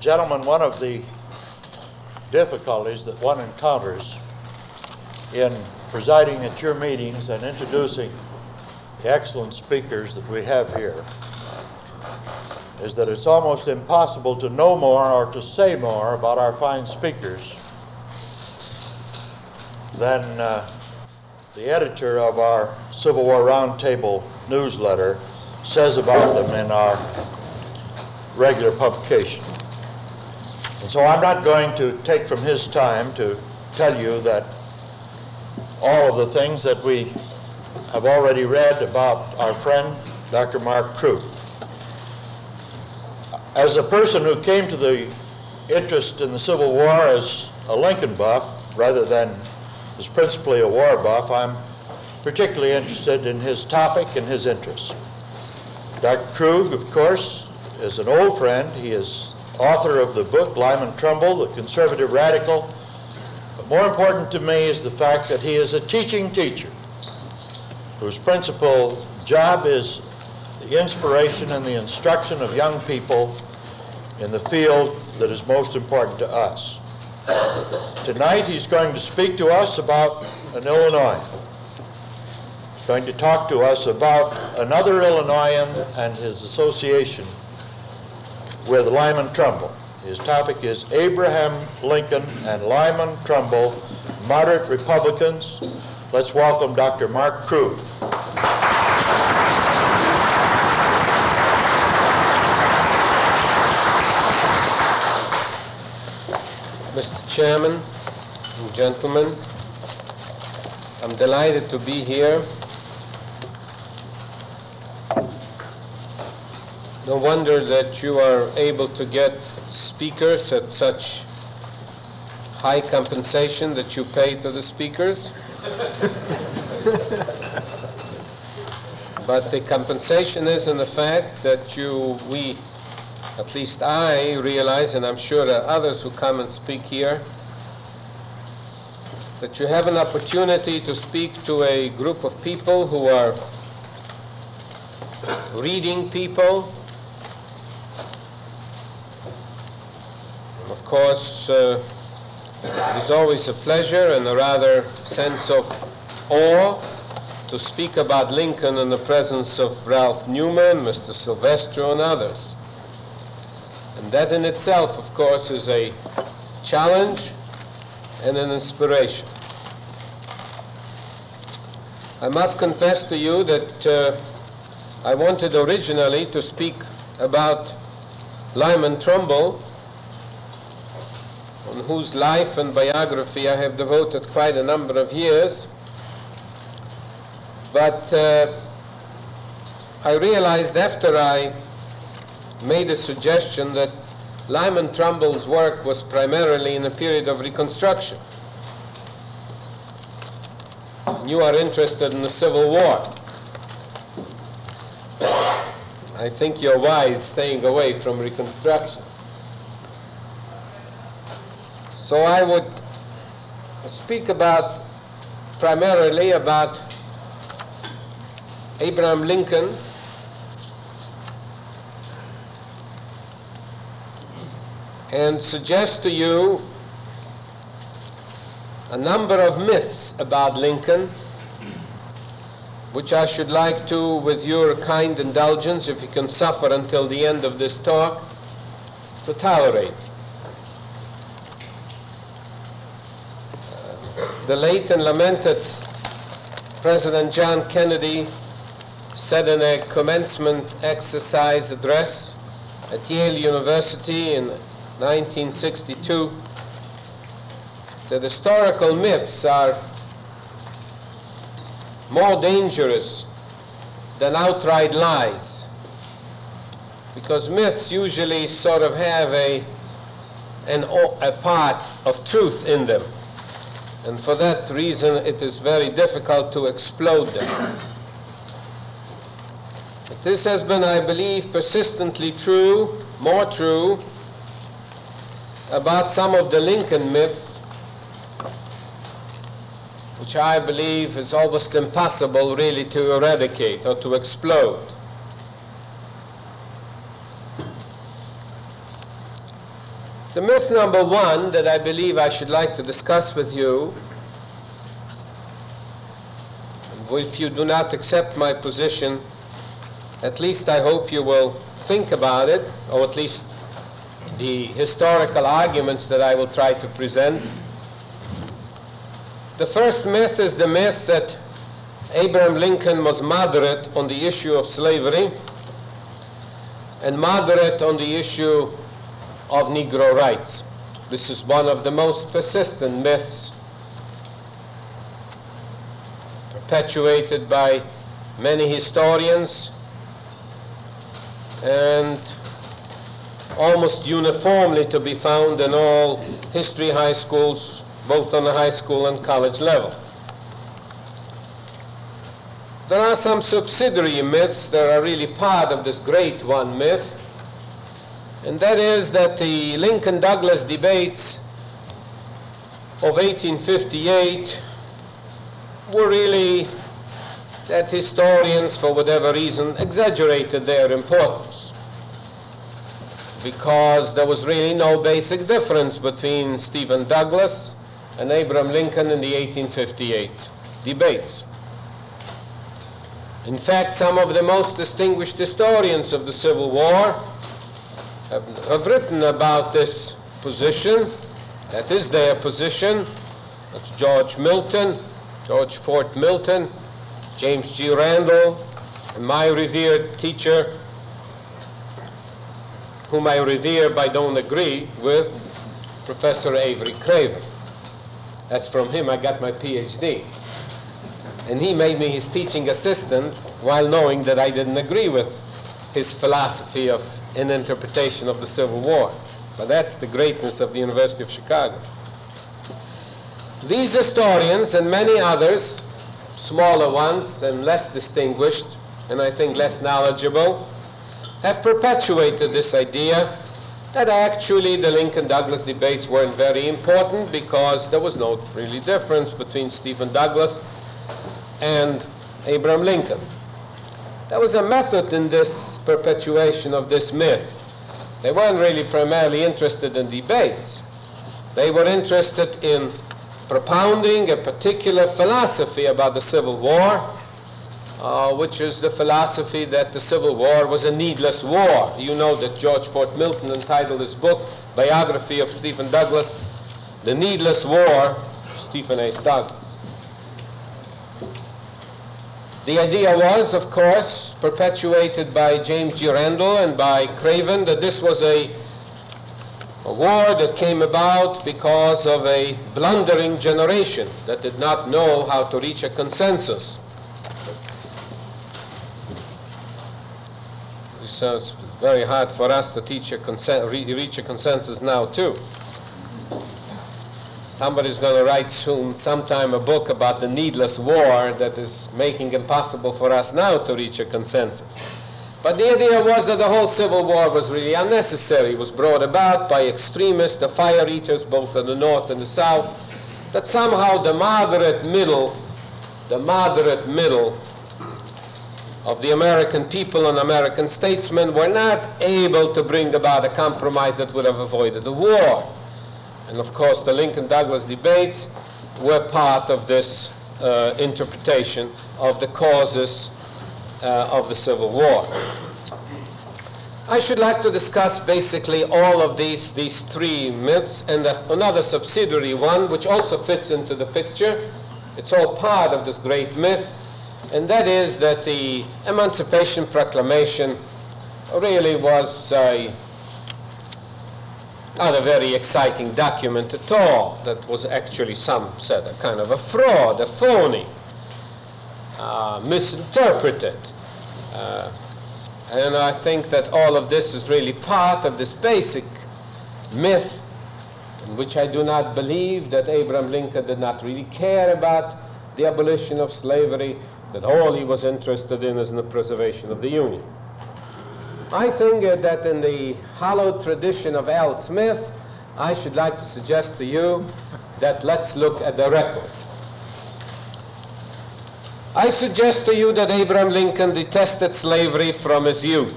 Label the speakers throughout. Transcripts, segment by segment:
Speaker 1: Gentlemen, one of the difficulties that one encounters in presiding at your meetings and introducing the excellent speakers that we have here is that it's almost impossible to know more or to say more about our fine speakers than uh, the editor of our Civil War Roundtable newsletter says about them in our regular publication. And so I'm not going to take from his time to tell you that all of the things that we have already read about our friend Dr. Mark Krug. As a person who came to the interest in the Civil War as a Lincoln buff rather than as principally a war buff, I'm particularly interested in his topic and his interests. Dr. Krug, of course, is an old friend. He is author of the book Lyman Trumbull, The Conservative Radical. But more important to me is the fact that he is a teaching teacher whose principal job is the inspiration and the instruction of young people in the field that is most important to us. Tonight he's going to speak to us about an Illinois. He's going to talk to us about another Illinoisan and his association with Lyman Trumbull. His topic is Abraham Lincoln and Lyman Trumbull, moderate Republicans. Let's welcome Dr. Mark Krug.
Speaker 2: Mr. Chairman, and gentlemen, I'm delighted to be here. No wonder that you are able to get speakers at such high compensation that you pay to the speakers. but the compensation is in the fact that you, we, at least I realize, and I'm sure that others who come and speak here, that you have an opportunity to speak to a group of people who are reading people. Of course, uh, it is always a pleasure and a rather sense of awe to speak about Lincoln in the presence of Ralph Newman, Mr. Silvestro, and others. And that in itself, of course, is a challenge and an inspiration. I must confess to you that uh, I wanted originally to speak about Lyman Trumbull, whose life and biography I have devoted quite a number of years. But uh, I realized after I made a suggestion that Lyman Trumbull's work was primarily in a period of Reconstruction. You are interested in the Civil War. I think you're wise staying away from Reconstruction. So I would speak about primarily about Abraham Lincoln and suggest to you a number of myths about Lincoln, which I should like to, with your kind indulgence, if you can suffer until the end of this talk, to tolerate. The late and lamented President John Kennedy said in a commencement exercise address at Yale University in 1962 that historical myths are more dangerous than outright lies because myths usually sort of have a, an, a part of truth in them and for that reason it is very difficult to explode them. But this has been, I believe, persistently true, more true, about some of the Lincoln myths, which I believe is almost impossible really to eradicate or to explode. The myth number one that I believe I should like to discuss with you, if you do not accept my position, at least I hope you will think about it, or at least the historical arguments that I will try to present. The first myth is the myth that Abraham Lincoln was moderate on the issue of slavery and moderate on the issue of Negro rights. This is one of the most persistent myths perpetuated by many historians and almost uniformly to be found in all history high schools, both on the high school and college level. There are some subsidiary myths that are really part of this great one myth, and that is that the Lincoln Douglas debates of 1858 were really that historians, for whatever reason, exaggerated their importance because there was really no basic difference between Stephen Douglas and Abraham Lincoln in the 1858 debates. In fact, some of the most distinguished historians of the Civil War have, have written about this position. That is their position. That's George Milton, George Fort Milton, James G. Randall, and my revered teacher, whom I revere but don't agree with, Professor Avery Craven. That's from him I got my PhD. And he made me his teaching assistant while knowing that I didn't agree with his philosophy of an interpretation of the Civil War. But that's the greatness of the University of Chicago. These historians and many others, smaller ones and less distinguished, and I think less knowledgeable, have perpetuated this idea that actually the Lincoln Douglas debates weren't very important because there was no really difference between Stephen Douglas and Abraham Lincoln. There was a method in this perpetuation of this myth. They weren't really primarily interested in debates. They were interested in propounding a particular philosophy about the Civil War, uh, which is the philosophy that the Civil War was a needless war. You know that George Fort Milton entitled his book, Biography of Stephen Douglas, The Needless War, Stephen A. Douglas. The idea was, of course, perpetuated by James G. Randall and by Craven, that this was a, a war that came about because of a blundering generation that did not know how to reach a consensus. It sounds very hard for us to teach a consen- re- reach a consensus now, too. Somebody's going to write soon, sometime, a book about the needless war that is making it impossible for us now to reach a consensus. But the idea was that the whole Civil War was really unnecessary. It was brought about by extremists, the fire eaters, both in the North and the South, that somehow the moderate middle, the moderate middle of the American people and American statesmen were not able to bring about a compromise that would have avoided the war. And of course, the Lincoln Douglas debates were part of this uh, interpretation of the causes uh, of the Civil War. I should like to discuss basically all of these, these three myths and the, another subsidiary one, which also fits into the picture. It's all part of this great myth, and that is that the Emancipation Proclamation really was a not a very exciting document at all. That was actually, some said, a kind of a fraud, a phony, uh, misinterpreted. Uh, and I think that all of this is really part of this basic myth in which I do not believe that Abraham Lincoln did not really care about the abolition of slavery, that all he was interested in is in the preservation of the Union. I think uh, that in the hallowed tradition of Al Smith, I should like to suggest to you that let's look at the record. I suggest to you that Abraham Lincoln detested slavery from his youth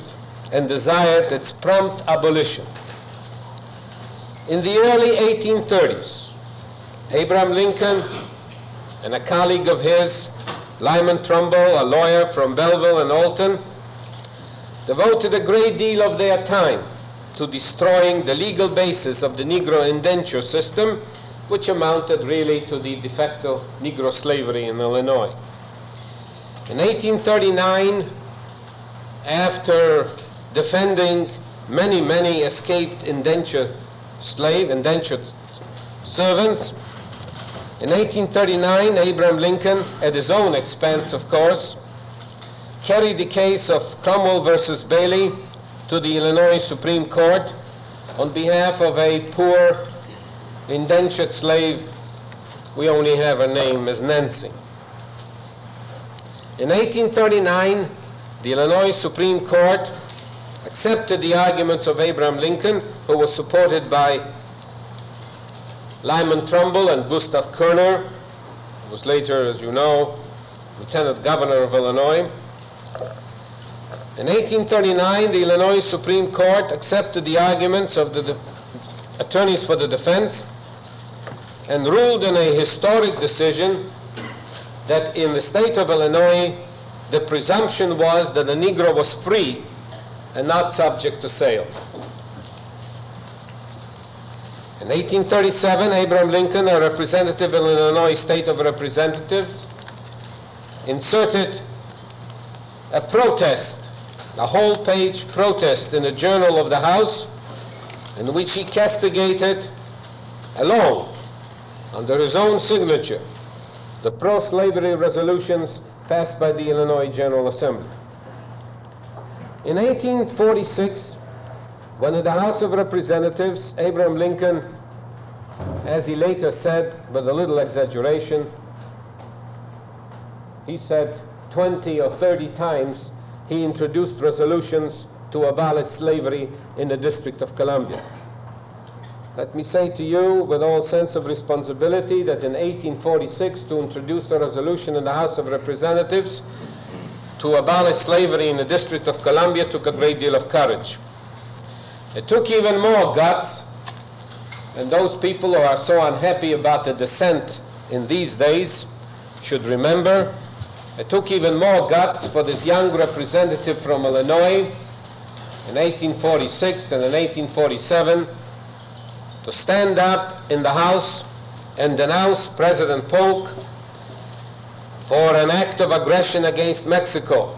Speaker 2: and desired its prompt abolition. In the early 1830s, Abraham Lincoln and a colleague of his, Lyman Trumbull, a lawyer from Belleville and Alton, devoted a great deal of their time to destroying the legal basis of the Negro indenture system, which amounted really to the de facto Negro slavery in Illinois. In 1839, after defending many, many escaped indentured slave, indentured servants, in 1839, Abraham Lincoln, at his own expense, of course, carried the case of Cromwell versus Bailey to the Illinois Supreme Court on behalf of a poor indentured slave. We only have her name as Nancy. In 1839, the Illinois Supreme Court accepted the arguments of Abraham Lincoln, who was supported by Lyman Trumbull and Gustav Koerner, who was later, as you know, Lieutenant Governor of Illinois. In 1839, the Illinois Supreme Court accepted the arguments of the attorneys for the defense and ruled in a historic decision that in the state of Illinois, the presumption was that a Negro was free and not subject to sale. In 1837, Abraham Lincoln, a representative in the Illinois State of Representatives, inserted a protest, a whole page protest in the Journal of the House, in which he castigated alone, under his own signature, the pro slavery resolutions passed by the Illinois General Assembly. In 1846, when in the House of Representatives, Abraham Lincoln, as he later said with a little exaggeration, he said 20 or 30 times he introduced resolutions to abolish slavery in the District of Columbia. Let me say to you with all sense of responsibility that in 1846 to introduce a resolution in the House of Representatives to abolish slavery in the District of Columbia took a great deal of courage. It took even more guts, and those people who are so unhappy about the dissent in these days should remember it took even more guts for this young representative from Illinois in 1846 and in 1847 to stand up in the House and denounce President Polk for an act of aggression against Mexico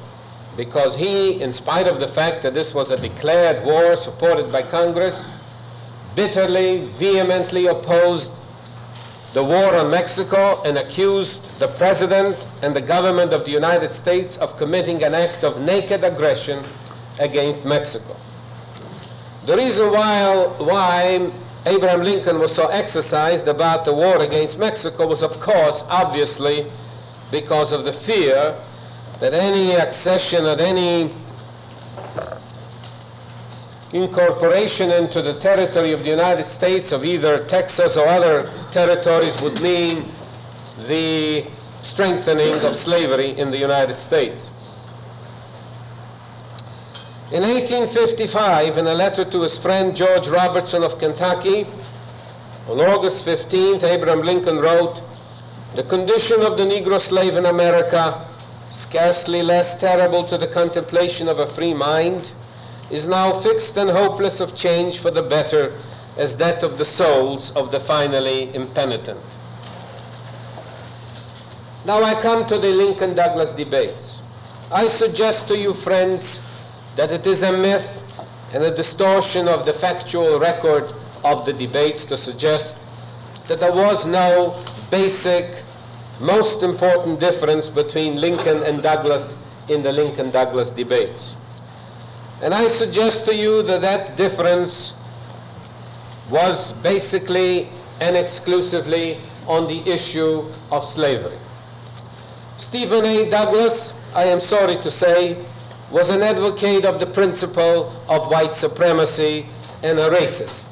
Speaker 2: because he, in spite of the fact that this was a declared war supported by Congress, bitterly, vehemently opposed the war on Mexico and accused the President and the government of the United States of committing an act of naked aggression against Mexico. The reason why, why Abraham Lincoln was so exercised about the war against Mexico was, of course, obviously, because of the fear that any accession at any incorporation into the territory of the United States of either Texas or other territories would mean the strengthening of slavery in the United States. In 1855, in a letter to his friend George Robertson of Kentucky, on August 15th, Abraham Lincoln wrote, The condition of the Negro slave in America, scarcely less terrible to the contemplation of a free mind, is now fixed and hopeless of change for the better as that of the souls of the finally impenitent. Now I come to the Lincoln Douglas debates. I suggest to you, friends, that it is a myth and a distortion of the factual record of the debates to suggest that there was no basic, most important difference between Lincoln and Douglas in the Lincoln Douglas debates. And I suggest to you that that difference was basically and exclusively on the issue of slavery. Stephen A. Douglas, I am sorry to say, was an advocate of the principle of white supremacy and a racist.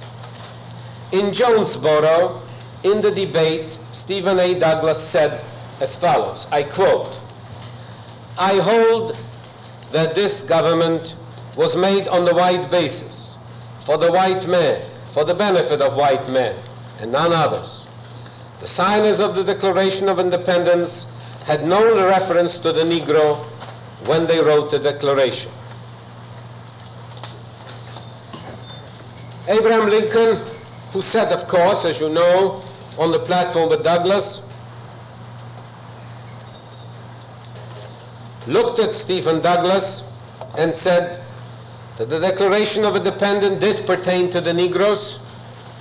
Speaker 2: In Jonesboro, in the debate, Stephen A. Douglas said as follows, I quote, I hold that this government was made on the white basis, for the white man, for the benefit of white men and none others. The signers of the Declaration of Independence had no reference to the Negro when they wrote the Declaration. Abraham Lincoln, who said, of course, as you know, on the platform with Douglas, looked at Stephen Douglas and said the Declaration of Independence did pertain to the Negroes,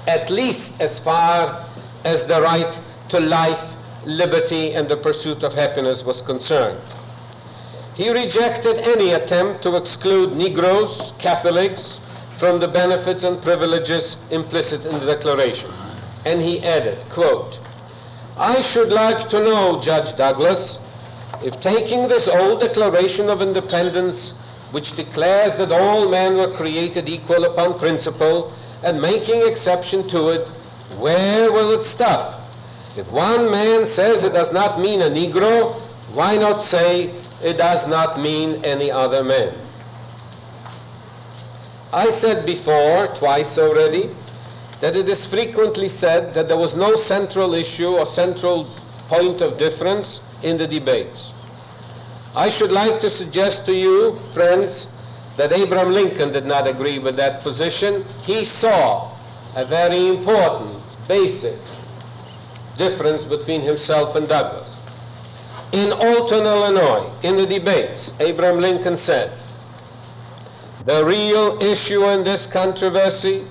Speaker 2: at least as far as the right to life, liberty, and the pursuit of happiness was concerned. He rejected any attempt to exclude Negroes, Catholics, from the benefits and privileges implicit in the Declaration. And he added, quote, I should like to know, Judge Douglas, if taking this old Declaration of Independence, which declares that all men were created equal upon principle, and making exception to it, where will it stop? If one man says it does not mean a Negro, why not say it does not mean any other man? I said before, twice already, that it is frequently said that there was no central issue or central point of difference in the debates. I should like to suggest to you, friends, that Abraham Lincoln did not agree with that position. He saw a very important, basic difference between himself and Douglas. In Alton, Illinois, in the debates, Abraham Lincoln said, the real issue in this controversy,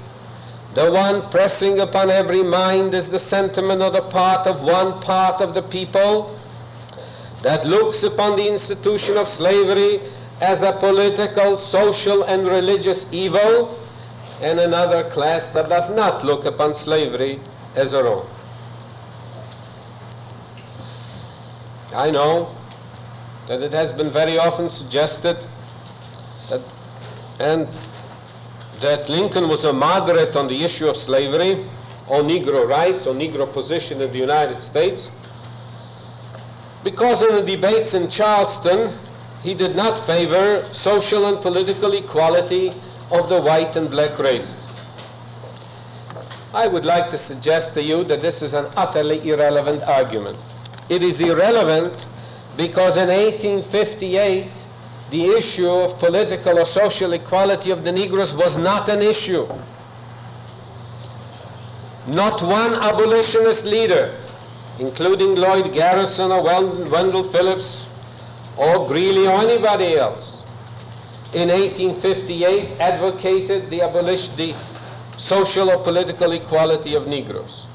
Speaker 2: the one pressing upon every mind, is the sentiment of the part of one part of the people that looks upon the institution of slavery as a political, social, and religious evil, and another class that does not look upon slavery as a wrong. I know that it has been very often suggested that, and that Lincoln was a moderate on the issue of slavery, or Negro rights, or Negro position in the United States, because in the debates in Charleston, he did not favor social and political equality of the white and black races. I would like to suggest to you that this is an utterly irrelevant argument. It is irrelevant because in 1858, the issue of political or social equality of the Negroes was not an issue. Not one abolitionist leader including Lloyd Garrison or Wendell Phillips or Greeley or anybody else, in 1858 advocated the abolition, the social or political equality of Negroes.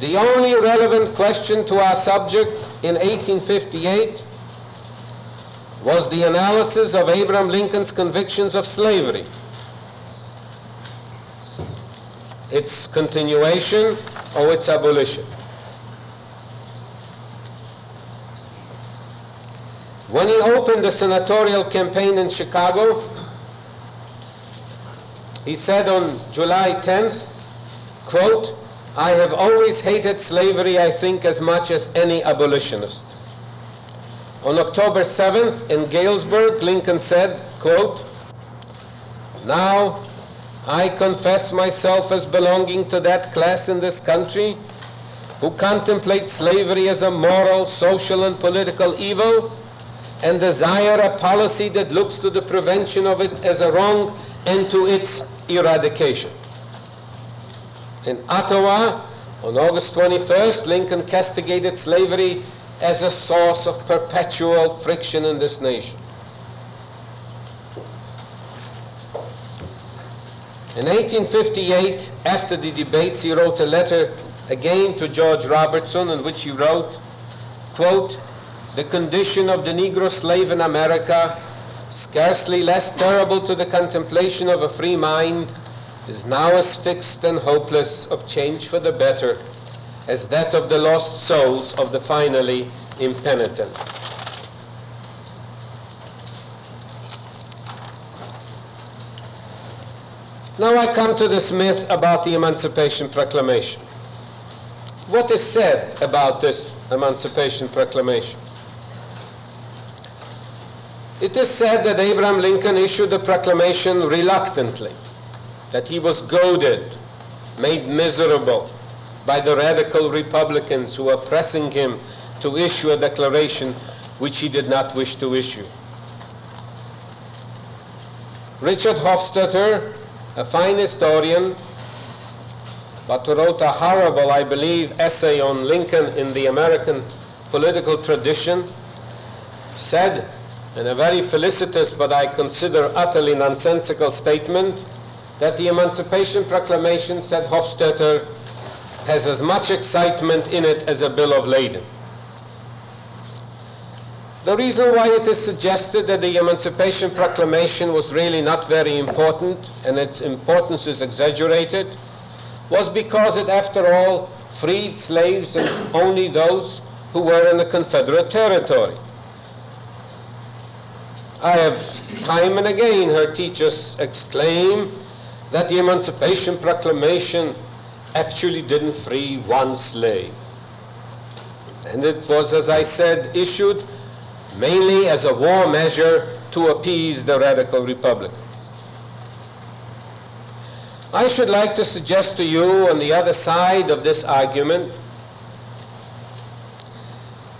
Speaker 2: The only relevant question to our subject in 1858 was the analysis of Abraham Lincoln's convictions of slavery, its continuation or its abolition. When he opened the senatorial campaign in Chicago, he said on July 10th, quote, I have always hated slavery, I think, as much as any abolitionist. On October 7th in Galesburg, Lincoln said, quote, Now I confess myself as belonging to that class in this country who contemplate slavery as a moral, social, and political evil and desire a policy that looks to the prevention of it as a wrong and to its eradication. In Ottawa, on August 21st, Lincoln castigated slavery as a source of perpetual friction in this nation. In 1858, after the debates, he wrote a letter again to George Robertson in which he wrote, quote, the condition of the Negro slave in America, scarcely less terrible to the contemplation of a free mind, is now as fixed and hopeless of change for the better as that of the lost souls of the finally impenitent. Now I come to this myth about the Emancipation Proclamation. What is said about this Emancipation Proclamation? It is said that Abraham Lincoln issued the proclamation reluctantly, that he was goaded made miserable by the radical Republicans who were pressing him to issue a declaration which he did not wish to issue. Richard Hofstadter, a fine historian, but who wrote a horrible, I believe, essay on Lincoln in the American political tradition, said in a very felicitous but I consider utterly nonsensical statement that the Emancipation Proclamation, said Hofstadter, has as much excitement in it as a bill of lading. The reason why it is suggested that the Emancipation Proclamation was really not very important and its importance is exaggerated was because it, after all, freed slaves and only those who were in the Confederate territory. I have time and again heard teachers exclaim that the Emancipation Proclamation actually didn't free one slave. And it was, as I said, issued mainly as a war measure to appease the radical Republicans. I should like to suggest to you on the other side of this argument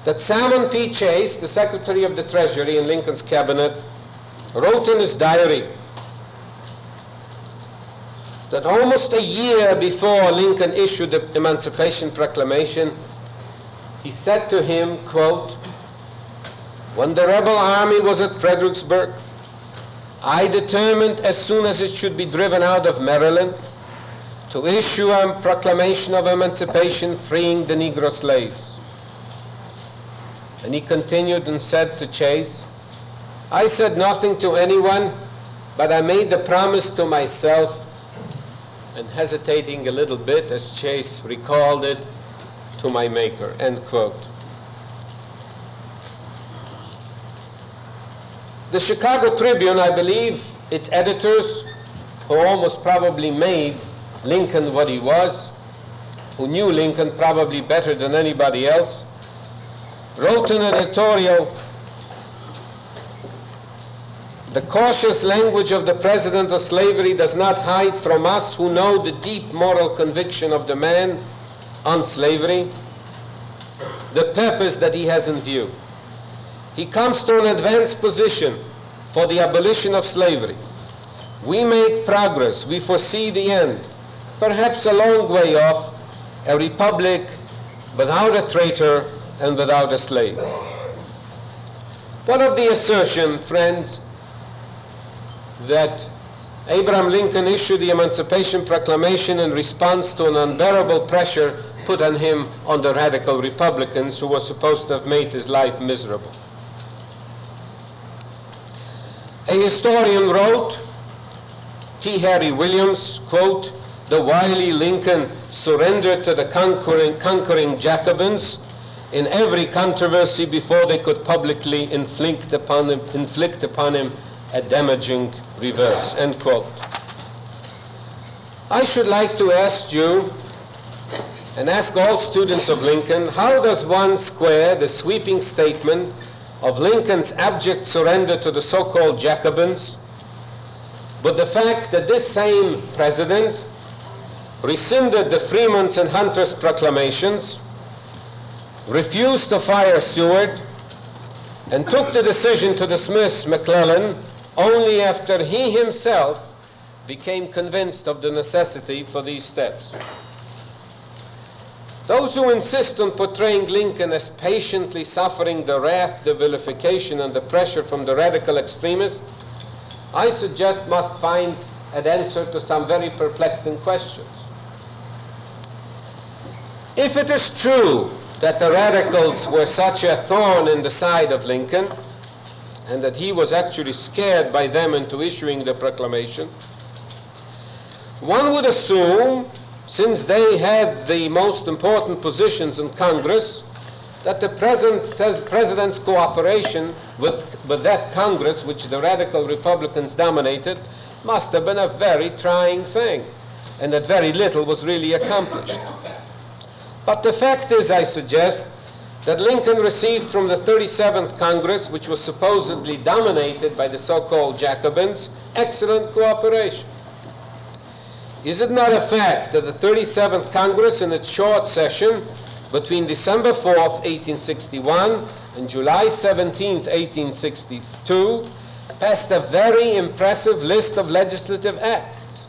Speaker 2: that Salmon P. Chase, the Secretary of the Treasury in Lincoln's cabinet, wrote in his diary that almost a year before Lincoln issued the Emancipation Proclamation, he said to him, quote, when the rebel army was at Fredericksburg, I determined as soon as it should be driven out of Maryland to issue a proclamation of emancipation freeing the Negro slaves. And he continued and said to Chase, I said nothing to anyone, but I made the promise to myself, and hesitating a little bit as Chase recalled it, to my maker. End quote. The Chicago Tribune, I believe, its editors, who almost probably made Lincoln what he was, who knew Lincoln probably better than anybody else, wrote an editorial the cautious language of the president of slavery does not hide from us who know the deep moral conviction of the man on slavery. The purpose that he has in view. He comes to an advanced position for the abolition of slavery. We make progress, we foresee the end, perhaps a long way off, a republic without a traitor and without a slave. What of the assertion, friends, that Abraham Lincoln issued the Emancipation Proclamation in response to an unbearable pressure put on him on the radical Republicans who were supposed to have made his life miserable? A historian wrote, T. Harry Williams, quote, the wily Lincoln surrendered to the conquering, conquering Jacobins in every controversy before they could publicly inflict upon him, inflict upon him a damaging reverse, end quote. I should like to ask you and ask all students of Lincoln, how does one square the sweeping statement of Lincoln's abject surrender to the so-called Jacobins, but the fact that this same president rescinded the Fremont's and Hunter's proclamations, refused to fire Seward, and took the decision to dismiss McClellan only after he himself became convinced of the necessity for these steps. Those who insist on portraying Lincoln as patiently suffering the wrath, the vilification, and the pressure from the radical extremists, I suggest must find an answer to some very perplexing questions. If it is true that the radicals were such a thorn in the side of Lincoln, and that he was actually scared by them into issuing the proclamation, one would assume since they had the most important positions in Congress, that the president's cooperation with, with that Congress, which the radical Republicans dominated, must have been a very trying thing, and that very little was really accomplished. But the fact is, I suggest, that Lincoln received from the 37th Congress, which was supposedly dominated by the so called Jacobins, excellent cooperation. Is it not a fact that the 37th Congress, in its short session between December 4th, 1861, and July 17th, 1862, passed a very impressive list of legislative acts,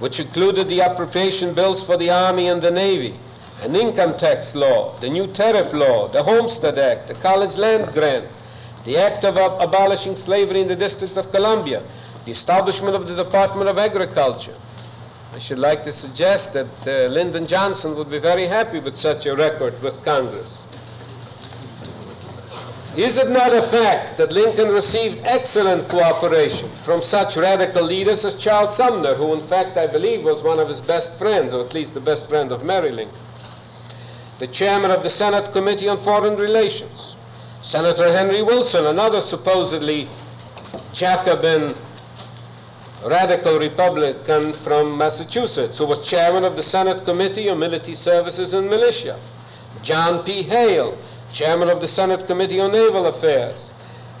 Speaker 2: which included the appropriation bills for the Army and the Navy, an income tax law, the new tariff law, the Homestead Act, the college land grant, the act of ab- abolishing slavery in the District of Columbia, the establishment of the Department of Agriculture. I should like to suggest that uh, Lyndon Johnson would be very happy with such a record with Congress. Is it not a fact that Lincoln received excellent cooperation from such radical leaders as Charles Sumner, who, in fact, I believe was one of his best friends, or at least the best friend of Mary Lincoln? The chairman of the Senate Committee on Foreign Relations, Senator Henry Wilson, another supposedly Jacobin radical Republican from Massachusetts, who was chairman of the Senate Committee on Military Services and Militia. John P. Hale, chairman of the Senate Committee on Naval Affairs.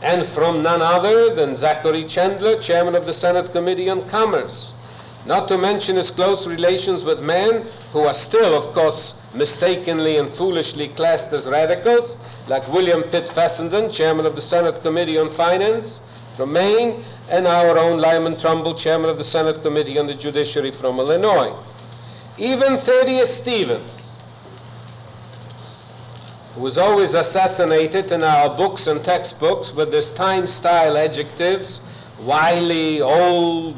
Speaker 2: And from none other than Zachary Chandler, chairman of the Senate Committee on Commerce. Not to mention his close relations with men who are still, of course, mistakenly and foolishly classed as radicals, like William Pitt Fessenden, chairman of the Senate Committee on Finance from Maine, and our own Lyman Trumbull, chairman of the Senate Committee on the Judiciary from Illinois. Even Thaddeus Stevens, who was always assassinated in our books and textbooks with his time style adjectives, wily, old,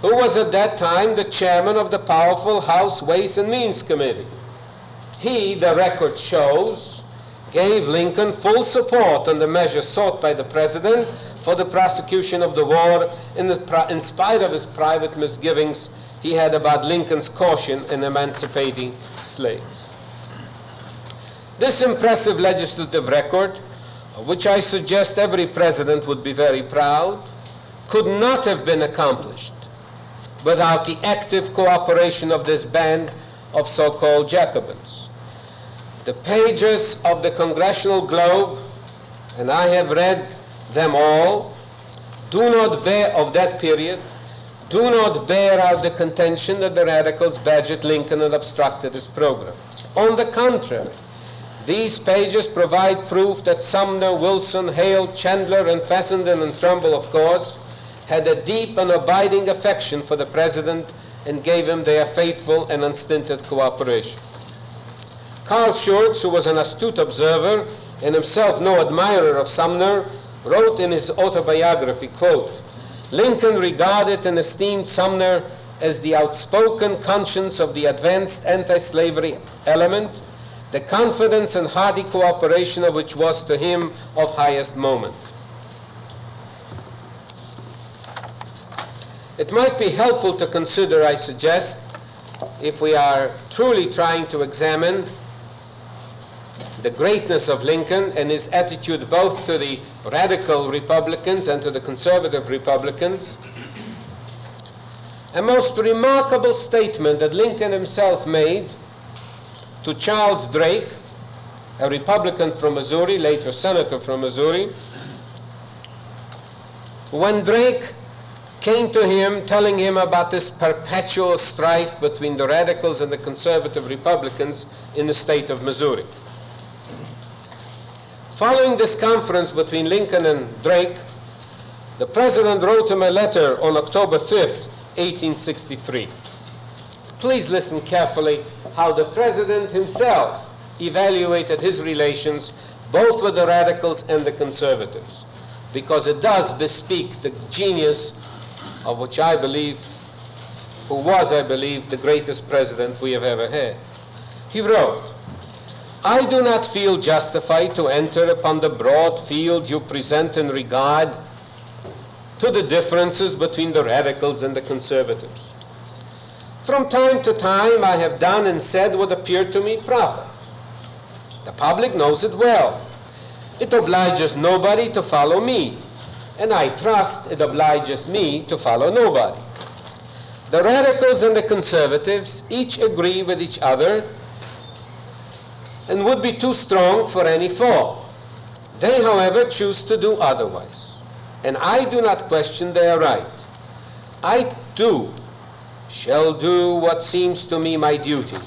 Speaker 2: who was at that time the chairman of the powerful House Ways and Means Committee. He, the record shows, gave Lincoln full support on the measures sought by the president for the prosecution of the war in, the in spite of his private misgivings he had about Lincoln's caution in emancipating slaves. This impressive legislative record, of which I suggest every president would be very proud, could not have been accomplished without the active cooperation of this band of so-called Jacobins. The pages of the Congressional Globe, and I have read them all, do not bear of that period, do not bear out the contention that the radicals badgered Lincoln and obstructed his program. On the contrary, these pages provide proof that Sumner, Wilson, Hale, Chandler, and Fessenden and Trumbull, of course, had a deep and abiding affection for the president and gave him their faithful and unstinted cooperation. Carl Schurz, who was an astute observer and himself no admirer of Sumner, wrote in his autobiography, quote, Lincoln regarded and esteemed Sumner as the outspoken conscience of the advanced anti-slavery element, the confidence and hearty cooperation of which was to him of highest moment. It might be helpful to consider, I suggest, if we are truly trying to examine the greatness of Lincoln and his attitude both to the radical Republicans and to the conservative Republicans, a most remarkable statement that Lincoln himself made to Charles Drake, a Republican from Missouri, later senator from Missouri, when Drake came to him telling him about this perpetual strife between the radicals and the conservative Republicans in the state of Missouri. Following this conference between Lincoln and Drake, the president wrote him a letter on October 5th, 1863. Please listen carefully how the president himself evaluated his relations both with the radicals and the conservatives, because it does bespeak the genius of which I believe, who was, I believe, the greatest president we have ever had. He wrote, I do not feel justified to enter upon the broad field you present in regard to the differences between the radicals and the conservatives. From time to time, I have done and said what appeared to me proper. The public knows it well. It obliges nobody to follow me, and I trust it obliges me to follow nobody. The radicals and the conservatives each agree with each other and would be too strong for any foe. They, however, choose to do otherwise, and I do not question their right. I do, shall do what seems to me my duty.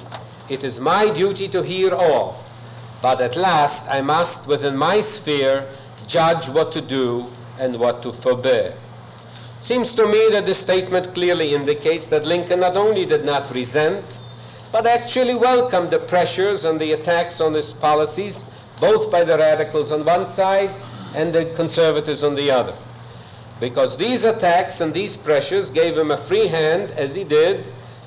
Speaker 2: It is my duty to hear all, but at last I must, within my sphere, judge what to do and what to forbear. Seems to me that this statement clearly indicates that Lincoln not only did not resent, but actually welcomed the pressures and the attacks on his policies, both by the radicals on one side and the conservatives on the other. Because these attacks and these pressures gave him a free hand, as he did,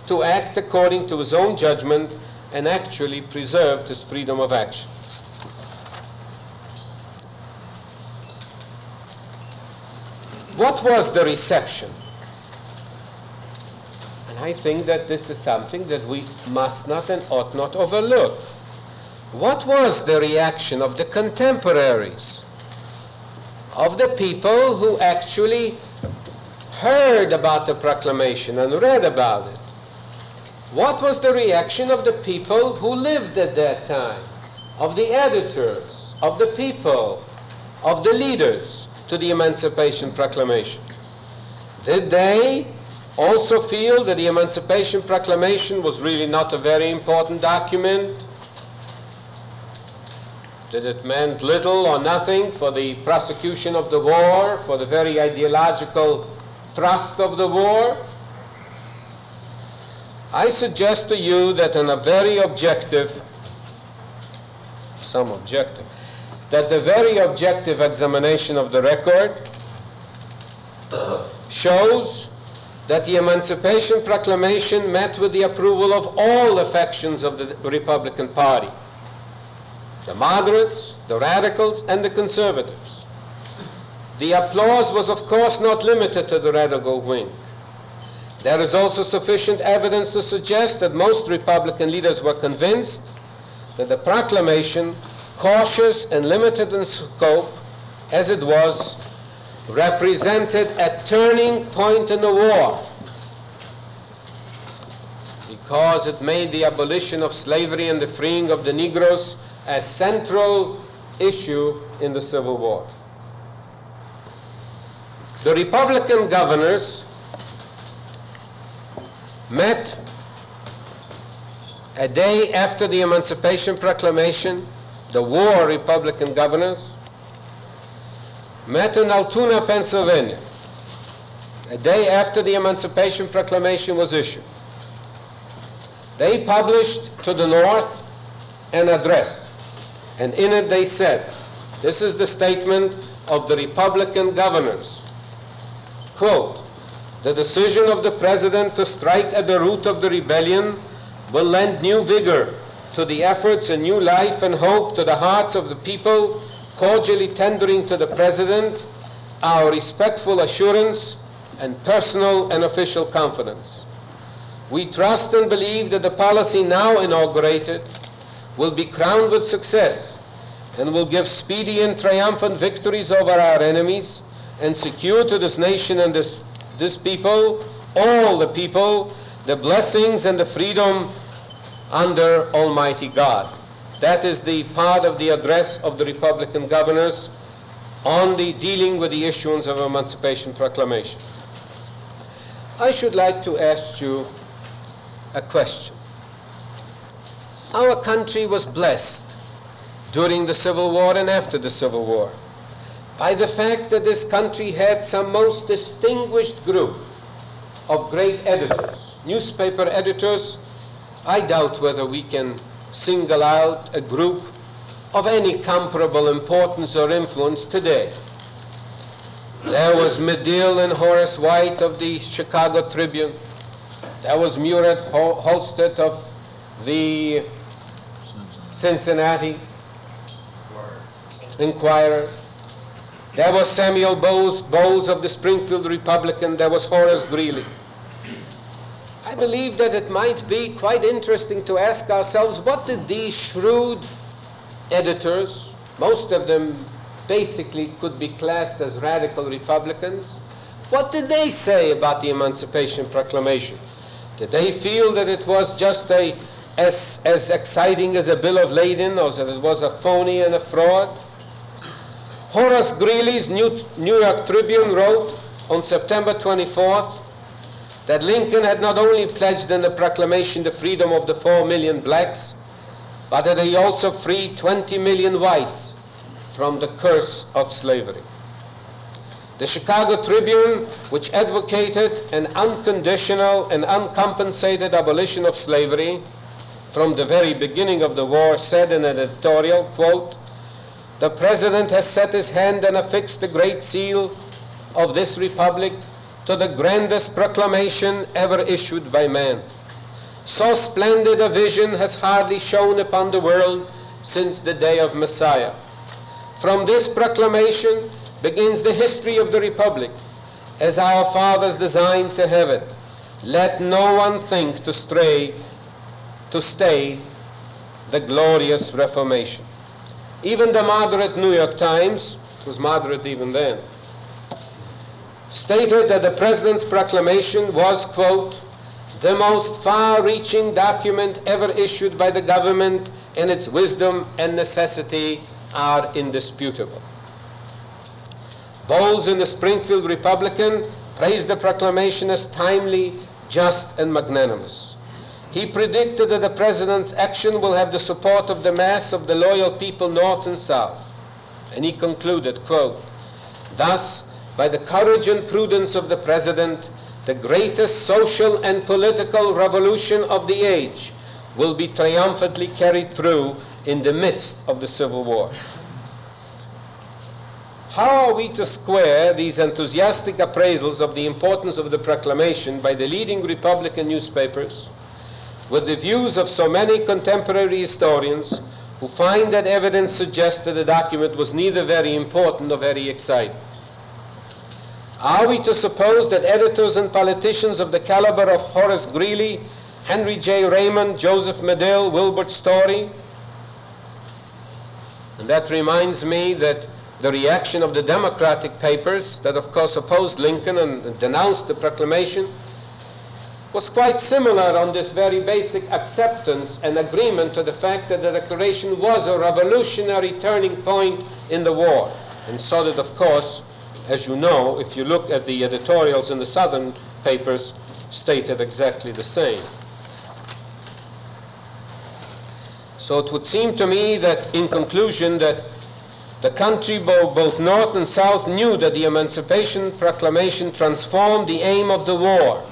Speaker 2: to act according to his own judgment and actually preserved his freedom of action. What was the reception? And I think that this is something that we must not and ought not overlook. What was the reaction of the contemporaries, of the people who actually heard about the proclamation and read about it? What was the reaction of the people who lived at that time, of the editors, of the people, of the leaders to the Emancipation Proclamation? Did they also feel that the Emancipation Proclamation was really not a very important document? That it meant little or nothing for the prosecution of the war, for the very ideological thrust of the war? I suggest to you that in a very objective, some objective, that the very objective examination of the record shows that the Emancipation Proclamation met with the approval of all the factions of the Republican Party the moderates, the radicals, and the conservatives. The applause was, of course, not limited to the radical wing. There is also sufficient evidence to suggest that most Republican leaders were convinced that the proclamation, cautious and limited in scope as it was, represented a turning point in the war because it made the abolition of slavery and the freeing of the Negroes a central issue in the Civil War. The Republican governors met a day after the Emancipation Proclamation, the war Republican governors met in Altoona, Pennsylvania, a day after the Emancipation Proclamation was issued. They published to the North an address, and in it they said, this is the statement of the Republican governors, quote, the decision of the President to strike at the root of the rebellion will lend new vigor to the efforts and new life and hope to the hearts of the people, cordially tendering to the President our respectful assurance and personal and official confidence. We trust and believe that the policy now inaugurated will be crowned with success and will give speedy and triumphant victories over our enemies and secure to this nation and this, this people, all the people, the blessings and the freedom under Almighty God. That is the part of the address of the Republican governors on the dealing with the issuance of Emancipation Proclamation. I should like to ask you a question. Our country was blessed during the Civil War and after the Civil War by the fact that this country had some most distinguished group of great editors, newspaper editors. I doubt whether we can single out a group of any comparable importance or influence today. There was Medill and Horace White of the Chicago Tribune. There was Murat Halstead of the Cincinnati Inquirer. There was Samuel Bowles of the Springfield Republican. There was Horace Greeley. Believe that it might be quite interesting to ask ourselves what did these shrewd editors, most of them basically could be classed as radical Republicans, what did they say about the Emancipation Proclamation? Did they feel that it was just a as, as exciting as a bill of lading or that it was a phony and a fraud? Horace Greeley's New, New York Tribune wrote on September 24th, that Lincoln had not only pledged in the proclamation the freedom of the four million blacks, but that he also freed 20 million whites from the curse of slavery. The Chicago Tribune, which advocated an unconditional and uncompensated abolition of slavery from the very beginning of the war, said in an editorial, quote, the President has set his hand and affixed the great seal of this republic to the grandest proclamation ever issued by man. So splendid a vision has hardly shone upon the world since the day of Messiah. From this proclamation begins the history of the republic as our fathers designed to have it. Let no one think to stray, to stay the glorious Reformation. Even the moderate New York Times, it was moderate even then, stated that the President's proclamation was, quote, the most far-reaching document ever issued by the government and its wisdom and necessity are indisputable. Bowles in the Springfield Republican praised the proclamation as timely, just, and magnanimous. He predicted that the President's action will have the support of the mass of the loyal people north and south. And he concluded, quote, Thus, by the courage and prudence of the President, the greatest social and political revolution of the age will be triumphantly carried through in the midst of the Civil War. How are we to square these enthusiastic appraisals of the importance of the proclamation by the leading Republican newspapers with the views of so many contemporary historians who find that evidence suggests that the document was neither very important nor very exciting? Are we to suppose that editors and politicians of the caliber of Horace Greeley, Henry J. Raymond, Joseph Medill, Wilbur Storey, and that reminds me that the reaction of the Democratic papers that of course opposed Lincoln and denounced the proclamation was quite similar on this very basic acceptance and agreement to the fact that the declaration was a revolutionary turning point in the war. And so that of course as you know, if you look at the editorials in the southern papers, stated exactly the same. So it would seem to me that, in conclusion, that the country, both, North and South, knew that the Emancipation Proclamation transformed the aim of the war.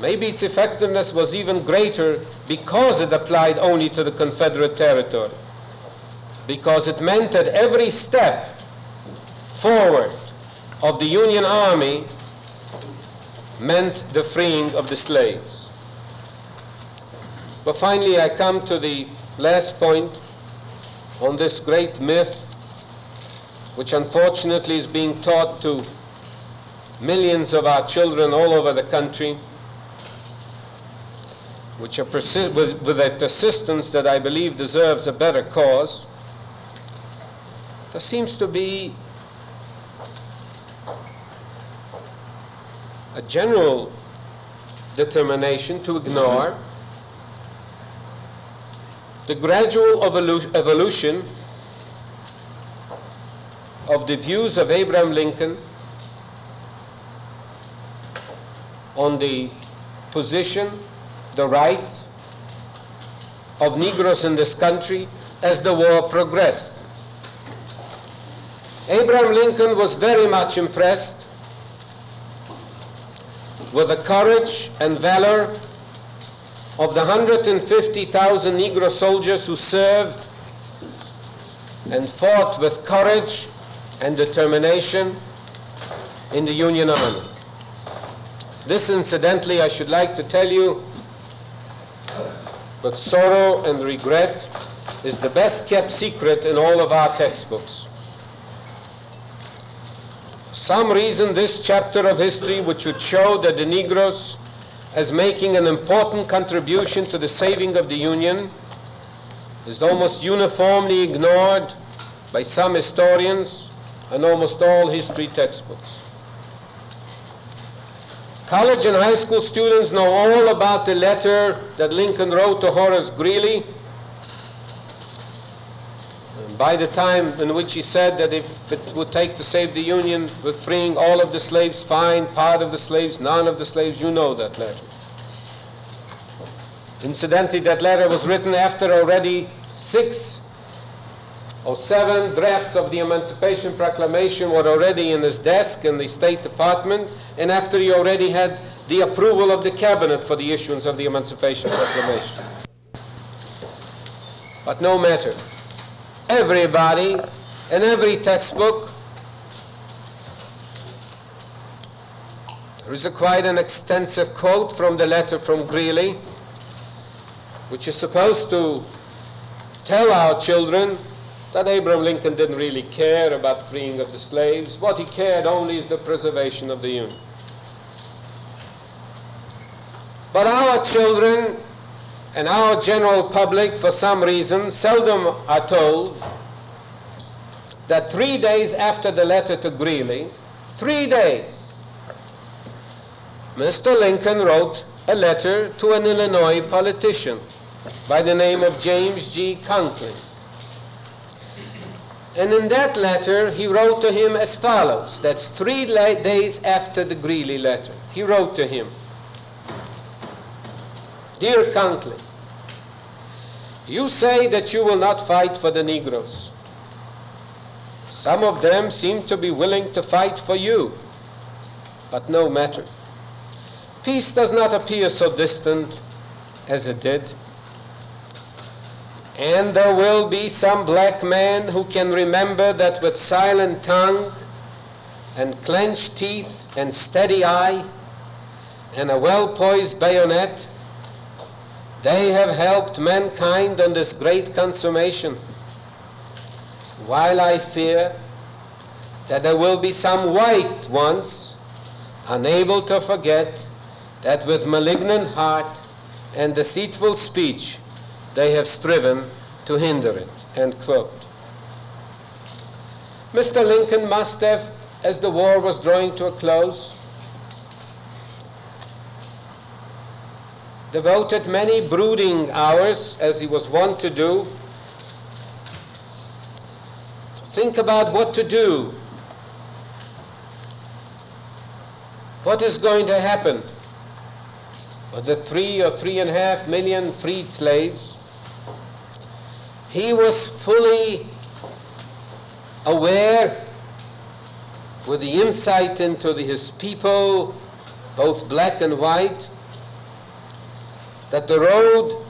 Speaker 2: Maybe its effectiveness was even greater because it applied only to the Confederate territory. Because it meant that every step forward of the Union Army meant the freeing of the slaves. But finally, I come to the last point on this great myth, which unfortunately is being taught to millions of our children all over the country, which are persi- with, with a persistence that I believe deserves a better cause. There seems to be a general determination to ignore the gradual evolu- evolution of the views of Abraham Lincoln on the position, the rights of Negroes in this country as the war progressed. Abraham Lincoln was very much impressed with the courage and valor of the 150,000 Negro soldiers who served and fought with courage and determination in the Union Army. This, incidentally, I should like to tell you, with sorrow and regret, is the best kept secret in all of our textbooks some reason this chapter of history, which would show that the Negroes as making an important contribution to the saving of the Union, is almost uniformly ignored by some historians and almost all history textbooks. College and high school students know all about the letter that Lincoln wrote to Horace Greeley by the time in which he said that if it would take to save the Union with freeing all of the slaves, fine, part of the slaves, none of the slaves, you know that letter. Incidentally, that letter was written after already six or seven drafts of the Emancipation Proclamation were already in his desk in the State Department, and after he already had the approval of the Cabinet for the issuance of the Emancipation Proclamation. But no matter. Everybody in every textbook there is a quite an extensive quote from the letter from Greeley, which is supposed to tell our children that Abraham Lincoln didn't really care about freeing of the slaves. What he cared only is the preservation of the Union. But our children and our general public, for some reason, seldom are told that three days after the letter to Greeley, three days, Mr. Lincoln wrote a letter to an Illinois politician by the name of James G. Conkling. And in that letter, he wrote to him as follows. That's three days after the Greeley letter. He wrote to him Dear Conkling, you say that you will not fight for the Negroes. Some of them seem to be willing to fight for you, but no matter. Peace does not appear so distant as it did. And there will be some black man who can remember that with silent tongue and clenched teeth and steady eye and a well poised bayonet, they have helped mankind on this great consummation. While I fear that there will be some white ones unable to forget that with malignant heart and deceitful speech they have striven to hinder it. End quote. Mr. Lincoln must have, as the war was drawing to a close, devoted many brooding hours, as he was wont to do, to think about what to do. What is going to happen with the three or three and a half million freed slaves he was fully aware with the insight into the, his people, both black and white, that the road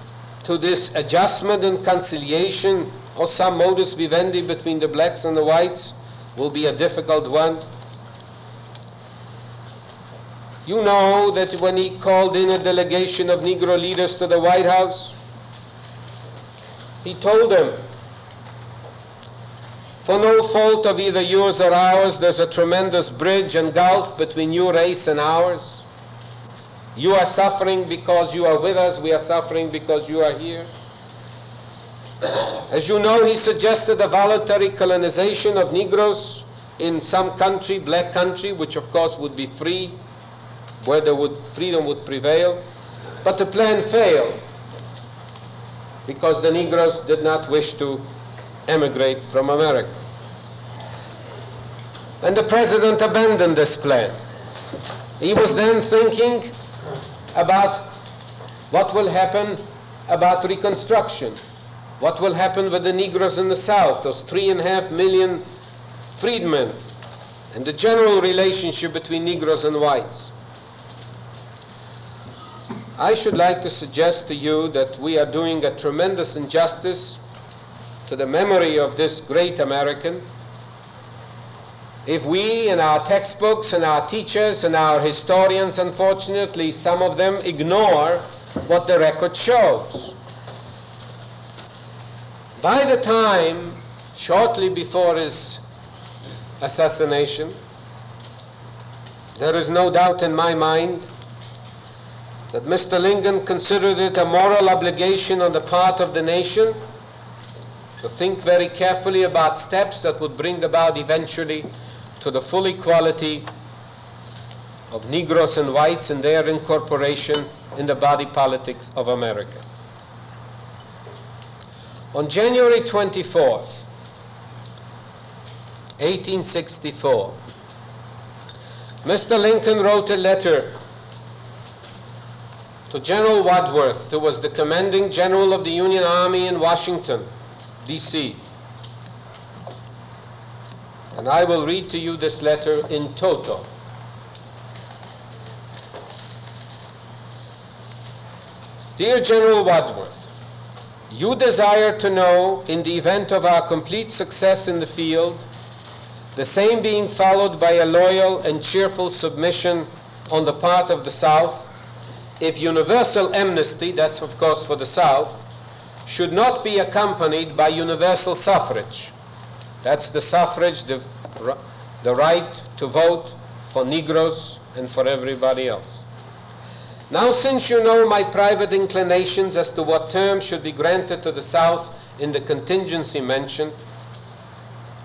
Speaker 2: to this adjustment and conciliation or some modus vivendi between the blacks and the whites will be a difficult one. You know that when he called in a delegation of Negro leaders to the White House, he told them, For no fault of either yours or ours, there's a tremendous bridge and gulf between your race and ours. You are suffering because you are with us, we are suffering because you are here. As you know, he suggested a voluntary colonization of Negroes in some country, black country, which of course would be free, where there would, freedom would prevail. But the plan failed because the Negroes did not wish to emigrate from America. And the president abandoned this plan. He was then thinking about what will happen about Reconstruction, what will happen with the Negroes in the South, those three and a half million freedmen, and the general relationship between Negroes and whites. I should like to suggest to you that we are doing a tremendous injustice to the memory of this great American if we in our textbooks and our teachers and our historians, unfortunately, some of them ignore what the record shows. By the time, shortly before his assassination, there is no doubt in my mind that Mr. Lincoln considered it a moral obligation on the part of the nation to think very carefully about steps that would bring about eventually to the full equality of Negroes and whites and their incorporation in the body politics of America. On January 24th, 1864. Mr. Lincoln wrote a letter to General Wadsworth, who was the commanding general of the Union Army in Washington, D.C. And I will read to you this letter in toto. Dear General Wadsworth, you desire to know, in the event of our complete success in the field, the same being followed by a loyal and cheerful submission on the part of the South, if universal amnesty, that's of course for the South, should not be accompanied by universal suffrage. That's the suffrage, the, the right to vote for Negroes and for everybody else. Now, since you know my private inclinations as to what terms should be granted to the South in the contingency mentioned,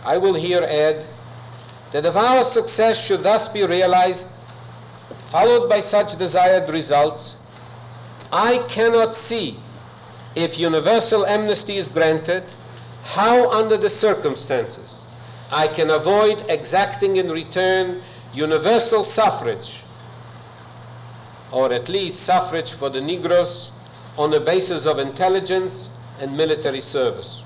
Speaker 2: I will here add that if our success should thus be realized, followed by such desired results, I cannot see, if universal amnesty is granted, how under the circumstances I can avoid exacting in return universal suffrage or at least suffrage for the Negroes on the basis of intelligence and military service.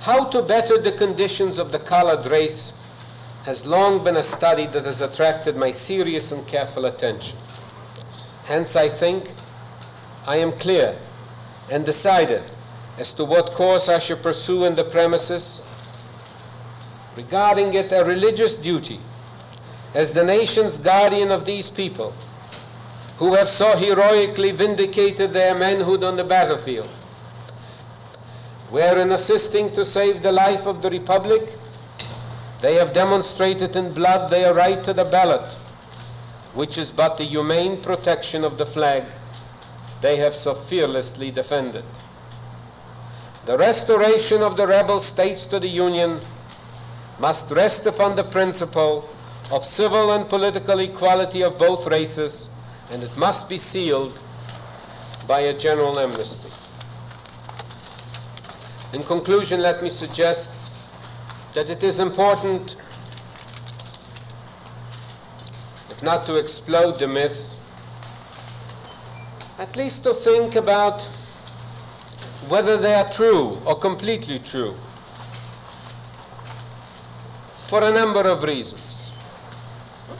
Speaker 2: How to better the conditions of the colored race has long been a study that has attracted my serious and careful attention. Hence, I think I am clear and decided as to what course I shall pursue in the premises, regarding it a religious duty as the nation's guardian of these people who have so heroically vindicated their manhood on the battlefield, where in assisting to save the life of the Republic, they have demonstrated in blood their right to the ballot, which is but the humane protection of the flag they have so fearlessly defended. The restoration of the rebel states to the Union must rest upon the principle of civil and political equality of both races, and it must be sealed by a general amnesty. In conclusion, let me suggest that it is important, if not to explode the myths, at least to think about whether they are true or completely true for a number of reasons.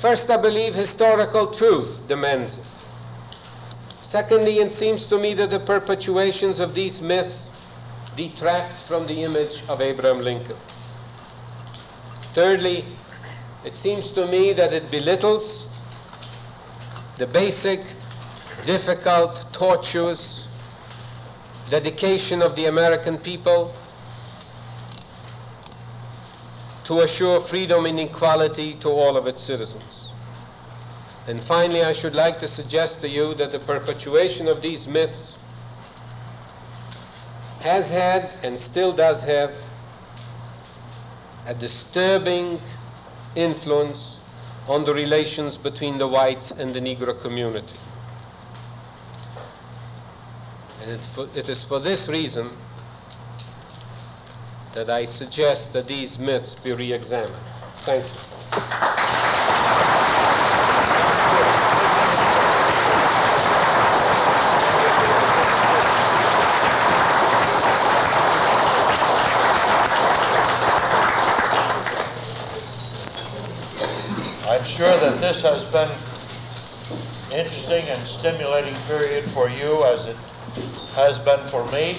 Speaker 2: First, I believe historical truth demands it. Secondly, it seems to me that the perpetuations of these myths detract from the image of Abraham Lincoln. Thirdly, it seems to me that it belittles the basic, difficult, tortuous dedication of the American people to assure freedom and equality to all of its citizens. And finally, I should like to suggest to you that the perpetuation of these myths has had and still does have a disturbing influence on the relations between the whites and the Negro community. And it, for, it is for this reason that I suggest that these myths be re examined. Thank you.
Speaker 1: I'm sure that this has been an interesting and stimulating period for you as it has been for me.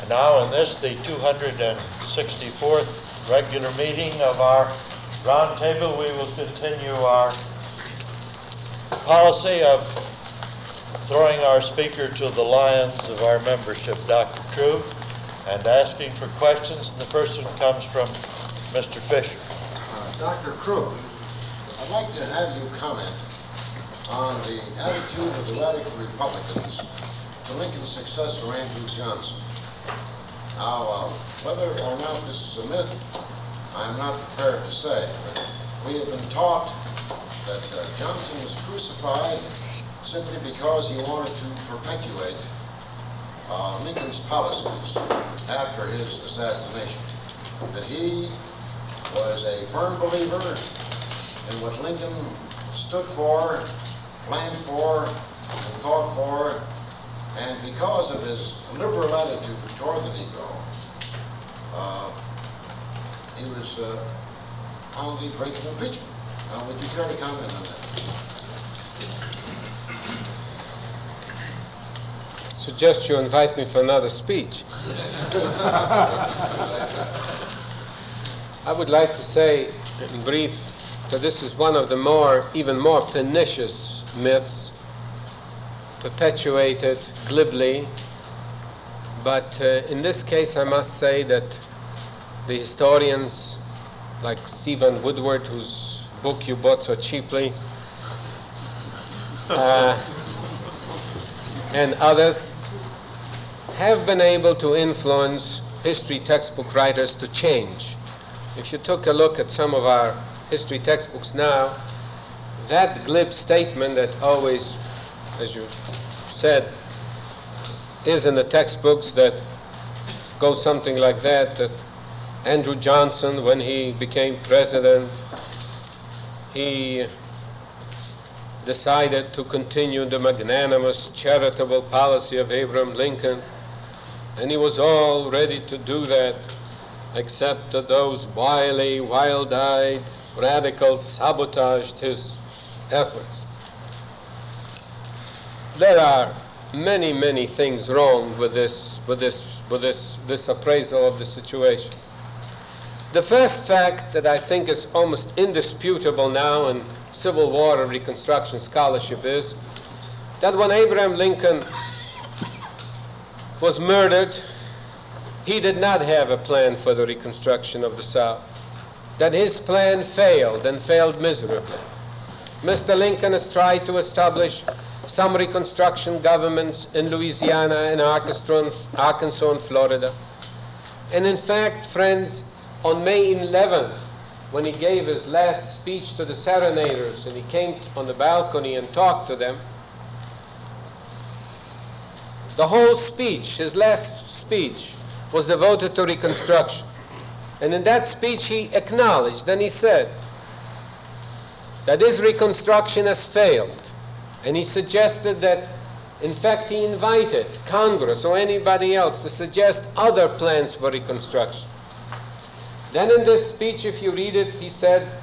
Speaker 1: And now in this, the 264th regular meeting of our roundtable, we will continue our policy of throwing our speaker to the lions of our membership, Dr. Krug, and asking for questions. And the first one comes from Mr. Fisher.
Speaker 3: Uh, Dr. Krug, I'd like to have you comment on the attitude of the radical Republicans to Lincoln's successor, Andrew Johnson. Now, uh, whether or not this is a myth, I'm not prepared to say. But we have been taught that uh, Johnson was crucified simply because he wanted to perpetuate uh, Lincoln's policies after his assassination. That he was a firm believer in what Lincoln stood for, planned for, and fought for, and because of his liberal attitude toward the Negro, uh, he was uh, on the brink of impeachment. Now, would you care to comment on that?
Speaker 2: Suggest you invite me for another speech. I would like to say in brief that this is one of the more, even more pernicious myths perpetuated glibly. But uh, in this case, I must say that the historians like C. Vann Woodward, whose book you bought so cheaply, uh, and others have been able to influence history textbook writers to change. If you took a look at some of our history textbooks now, that glib statement that always, as you said, is in the textbooks that goes something like that, that Andrew Johnson, when he became president, he decided to continue the magnanimous, charitable policy of Abraham Lincoln, and he was all ready to do that, except that those wily, wild eyed radicals sabotaged his efforts. There are many, many things wrong with this, with this, with this, this appraisal of the situation. The first fact that I think is almost indisputable now in Civil War and Reconstruction scholarship is that when Abraham Lincoln was murdered, he did not have a plan for the reconstruction of the South. That his plan failed and failed miserably. Mr. Lincoln has tried to establish some reconstruction governments in Louisiana and Arkansas and Florida. And in fact, friends, on May 11th, when he gave his last speech to the serenaders and he came on the balcony and talked to them, the whole speech, his last speech, was devoted to Reconstruction. And in that speech, he acknowledged and he said that his Reconstruction has failed. And he suggested that, in fact, he invited Congress or anybody else to suggest other plans for Reconstruction. Then in this speech, if you read it, he said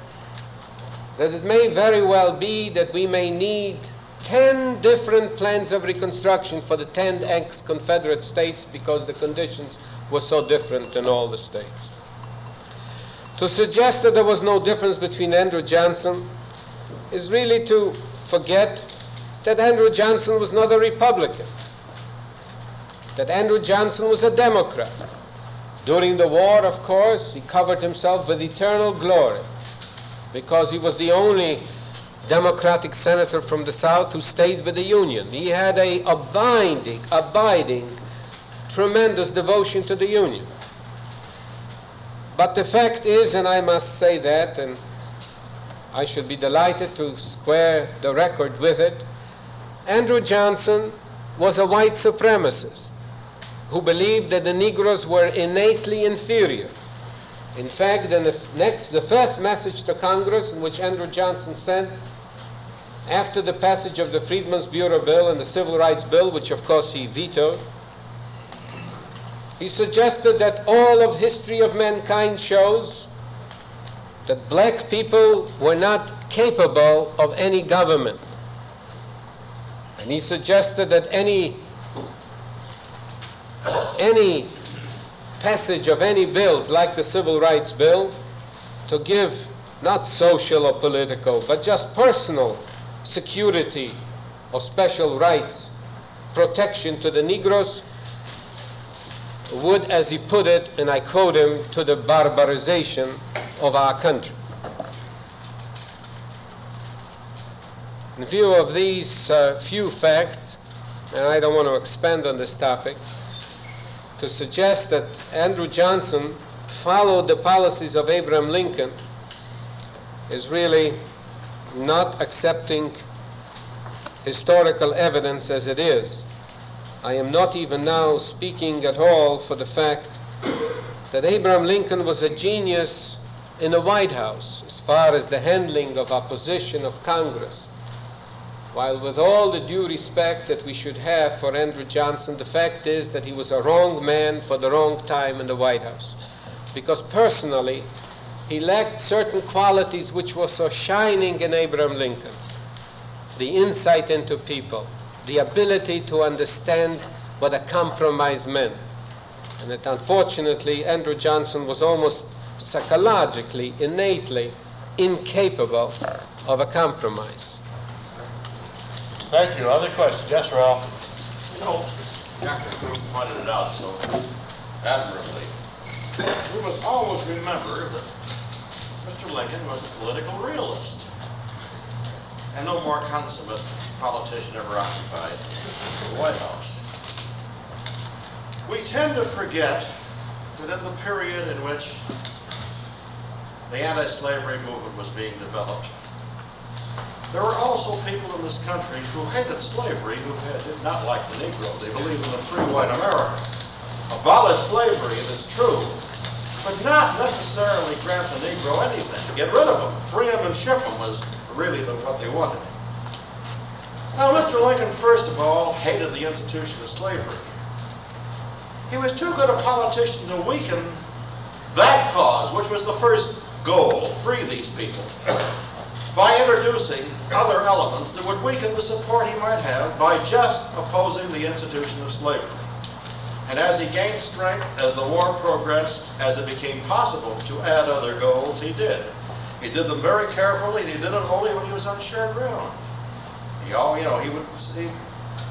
Speaker 2: that it may very well be that we may need 10 different plans of reconstruction for the 10 ex Confederate states because the conditions were so different in all the states. To suggest that there was no difference between Andrew Johnson is really to forget that Andrew Johnson was not a Republican, that Andrew Johnson was a Democrat during the war, of course, he covered himself with eternal glory because he was the only Democratic senator from the South who stayed with the Union. He had a abiding, abiding, tremendous devotion to the Union. But the fact is, and I must say that, and I should be delighted to square the record with it, Andrew Johnson was a white supremacist who believed that the Negroes were innately inferior. In fact, in the next, the first message to Congress, in which Andrew Johnson sent after the passage of the Freedmen's Bureau Bill and the Civil Rights Bill, which of course he vetoed, he suggested that all of history of mankind shows that black people were not capable of any government. And he suggested that any any passage of any bills like the Civil Rights Bill to give not social or political, but just personal security or special rights, protection to the Negroes, would, as he put it, and I quote him, to the barbarization of our country. In view of these uh, few facts, and I don't want to expand on this topic, to suggest that Andrew Johnson followed the policies of Abraham Lincoln is really not accepting historical evidence as it is. I am not even now speaking at all for the fact that Abraham Lincoln was a genius in the White House as far as the handling of opposition of Congress. While with all the due respect that we should have for Andrew Johnson, the fact is that he was a wrong man for the wrong time in the White House. Because personally, he lacked certain qualities which were so shining in Abraham Lincoln the insight into people, the ability to understand what a compromise meant. And that unfortunately, Andrew Johnson was almost psychologically, innately incapable of a compromise.
Speaker 1: Thank you. Other questions? Yes, Ralph?
Speaker 4: You know, Dr. Krug pointed it out so admirably. We must always remember that Mr. Lincoln was a political realist. And no more consummate politician ever occupied the White House. We tend to forget that in the period in which the anti-slavery movement was being developed, there were also people in this country who hated slavery, who had, did not like the Negro. They believed in a free white America. Abolish slavery, it is true, but not necessarily grant the Negro anything. Get rid of them, free them and ship them was really the, what they wanted. Now, Mr. Lincoln, first of all, hated the institution of slavery. He was too good a politician to weaken that cause, which was the first goal, free these people, by introducing other elements that would weaken the support he might have by just opposing the institution of slavery. And as he gained strength, as the war progressed, as it became possible to add other goals, he did. He did them very carefully, and he did it only when he was on sure ground. He all, you know, he would, he,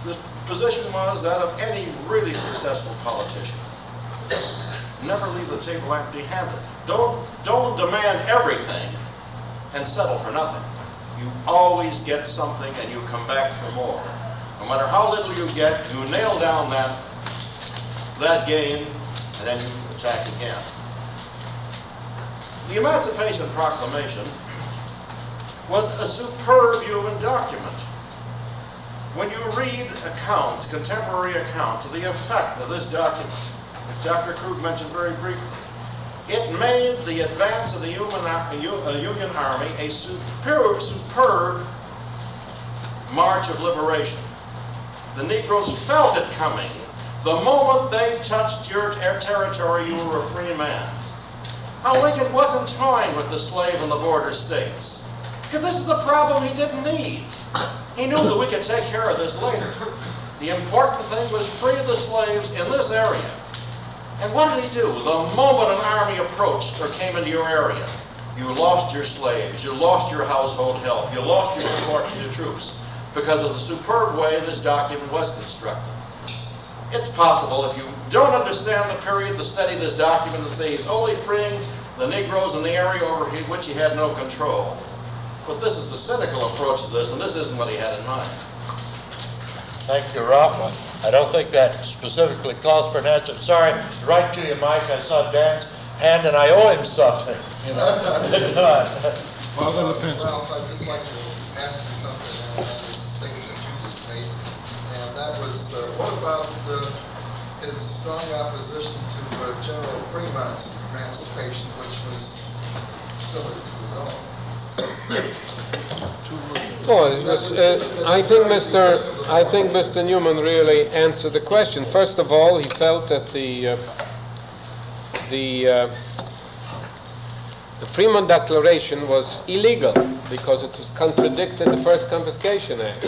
Speaker 4: the position was that of any really successful politician. Never leave the table empty-handed. Don't, don't demand everything and settle for nothing. You always get something and you come back for more. No matter how little you get, you nail down that, that gain and then you attack again. The Emancipation Proclamation was a superb human document. When you read accounts, contemporary accounts of the effect of this document, which Dr. Krug mentioned very briefly, it made the advance of the Union, uh, Union Army a superb, superb march of liberation. The Negroes felt it coming. The moment they touched your territory, you were a free man. Now, Lincoln wasn't toying with the slave in the border states. Because this is a problem he didn't need. He knew that we could take care of this later. The important thing was free the slaves in this area. And what did he do? The moment an army approached or came into your area, you lost your slaves, you lost your household help, you lost your support to your troops because of the superb way this document was constructed. It's possible if you don't understand the period to study this document and say he's only freeing the Negroes in the area over which he had no control. But this is the cynical approach to this, and this isn't what he had in mind.
Speaker 1: Thank you, Ralph. I don't think that specifically calls for an answer. Sorry, right to you, Mike. I saw Dan's hand, and I owe him something. You know?
Speaker 5: Father LaPenza. Ralph, I'd just like to ask you something on this statement that you just made, and that was, uh, what about uh, his strong opposition to uh, General Fremont's emancipation, which was similar to his own?
Speaker 2: Was, uh, I think Mr. I think Mr. Newman really answered the question. First of all, he felt that the uh, the uh, the Fremont Declaration was illegal because it was contradicted the First Confiscation Act.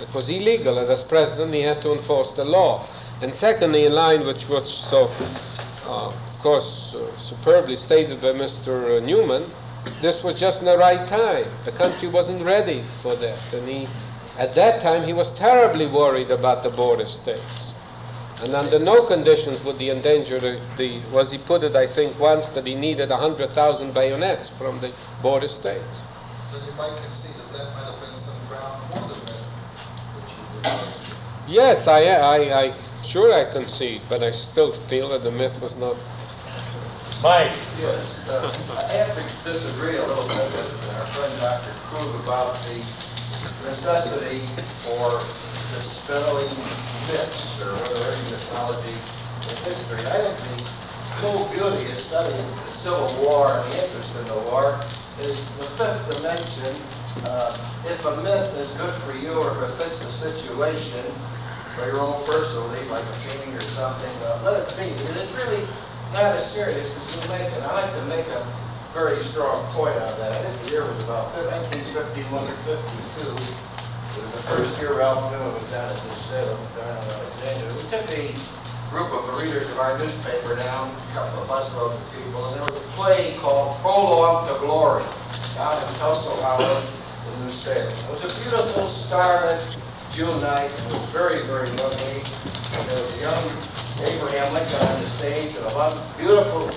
Speaker 2: It was illegal, and as president, he had to enforce the law. And secondly, in line with what so, uh, of course, uh, superbly stated by Mr. Newman, this was just in the right time. The country wasn't ready for that. And he, at that time, he was terribly worried about the border states. And under no conditions would he endanger the, the was he put it, I think, once that he needed 100,000 bayonets from the border states.
Speaker 5: But you might concede that that might have been some ground for the myth
Speaker 2: Yes, I, I, I, sure I concede, but I still feel that the myth was not
Speaker 1: Mike.
Speaker 6: Yes, uh, I have to disagree a little bit with our friend Dr. Krug about the
Speaker 7: necessity for dispelling myths or whatever mythology in history. I think the whole beauty of studying the Civil War and the interest in the war is the fifth dimension. Uh, if a myth is good for you or if it fits the situation for your own personally, like a painting or something, uh, let it be. It is really not as serious as you make it. I like to make a very strong point on that. I think the year was about 1951 or 52. It was the first year Ralph Newman was down at New Salem, down in Alexandria. We took a group of the readers of our newspaper down, a couple of busloads of people, and there was a play called Prologue to Glory down in Kelso Hollow in New Salem. It was a beautiful starlit June night. It was very, very lovely. There was a young Abraham Lincoln on the stage and a beautiful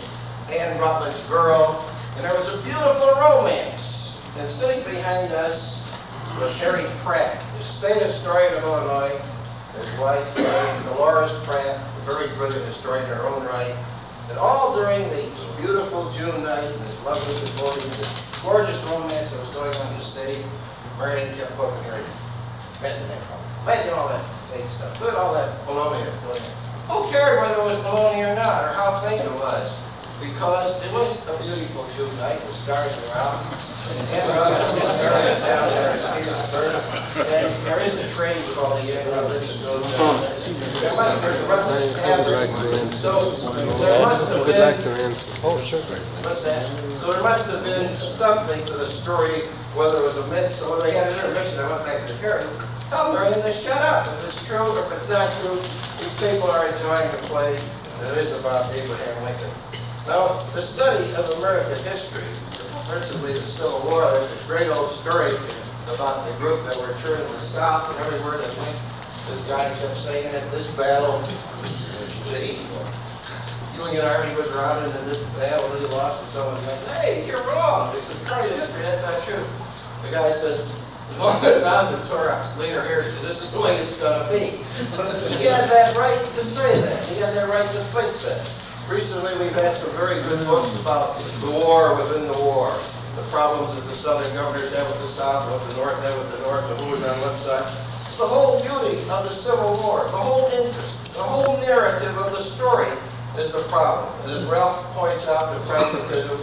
Speaker 7: Anne Rutledge girl. And there was a beautiful romance. And sitting behind us was Harry Pratt, the state historian of Illinois, his wife, named Dolores Pratt, a very brilliant historian in her own right. And all during the beautiful June night, this lovely this gorgeous romance that was going on the stage, Marion kept poking her Imagine Imagine all that fake stuff. Look all that baloney that's going on. Who cared whether it was baloney or not, or how fake it was? Because it was a beautiful June night with stars around. And Anne Rutledge is down there in Petersburg. And there is a train called the Anne Rutledge that goes down there. There must, there's a Rutledge Tavern. So there must have
Speaker 2: Good luck to
Speaker 7: been.
Speaker 1: Oh, sure.
Speaker 7: what's that? So there must have been something to the story, whether it was a myth, so when they had an intermission, I went back to the hearing. Tell them, and they shut up. If it's true if it's not true, these people are enjoying the play, it is about Abraham Lincoln. Now, the study of American history, principally the Civil War, there's a great old story about the group that were touring the South, and everywhere that went, this guy kept saying that this battle, the Union Army was routed in this battle, they lost, and someone went, hey, you're wrong. They said, according to history, that's not true. The guy says, well, I'm the Torah's leader here, he this is the way it's gonna be. He had that right to say that, he had that right to think that. Recently, we've had some very good books about the war within the war, the problems that the southern governors had with the south, what the north had with the north, and who was on what side. The whole beauty of the Civil War, the whole interest, the whole narrative of the story is the problem. And as Ralph points out, the pragmatism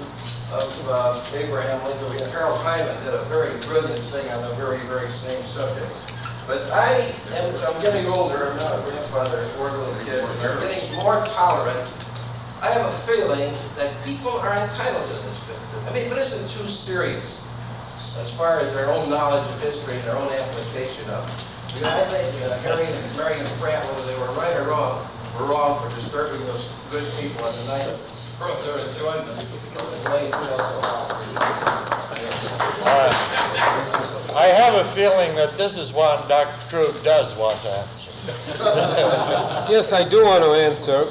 Speaker 7: of uh, Abraham Lincoln, and Harold Hyman did a very brilliant thing on the very, very same subject. But I am, I'm getting older, I'm not a grandfather, four little kids, I'm getting more tolerant. I have a feeling that people are entitled to this. I mean, it isn't too serious, as far as their own knowledge of history and their own application of it. Because I think uh, Harry and Marion Pratt, whether they were right or wrong, were wrong for disturbing those good people on the night of their enjoyment of late
Speaker 1: I have a feeling that this is one Dr. Krug does want to answer.
Speaker 2: Yes, I do want to answer.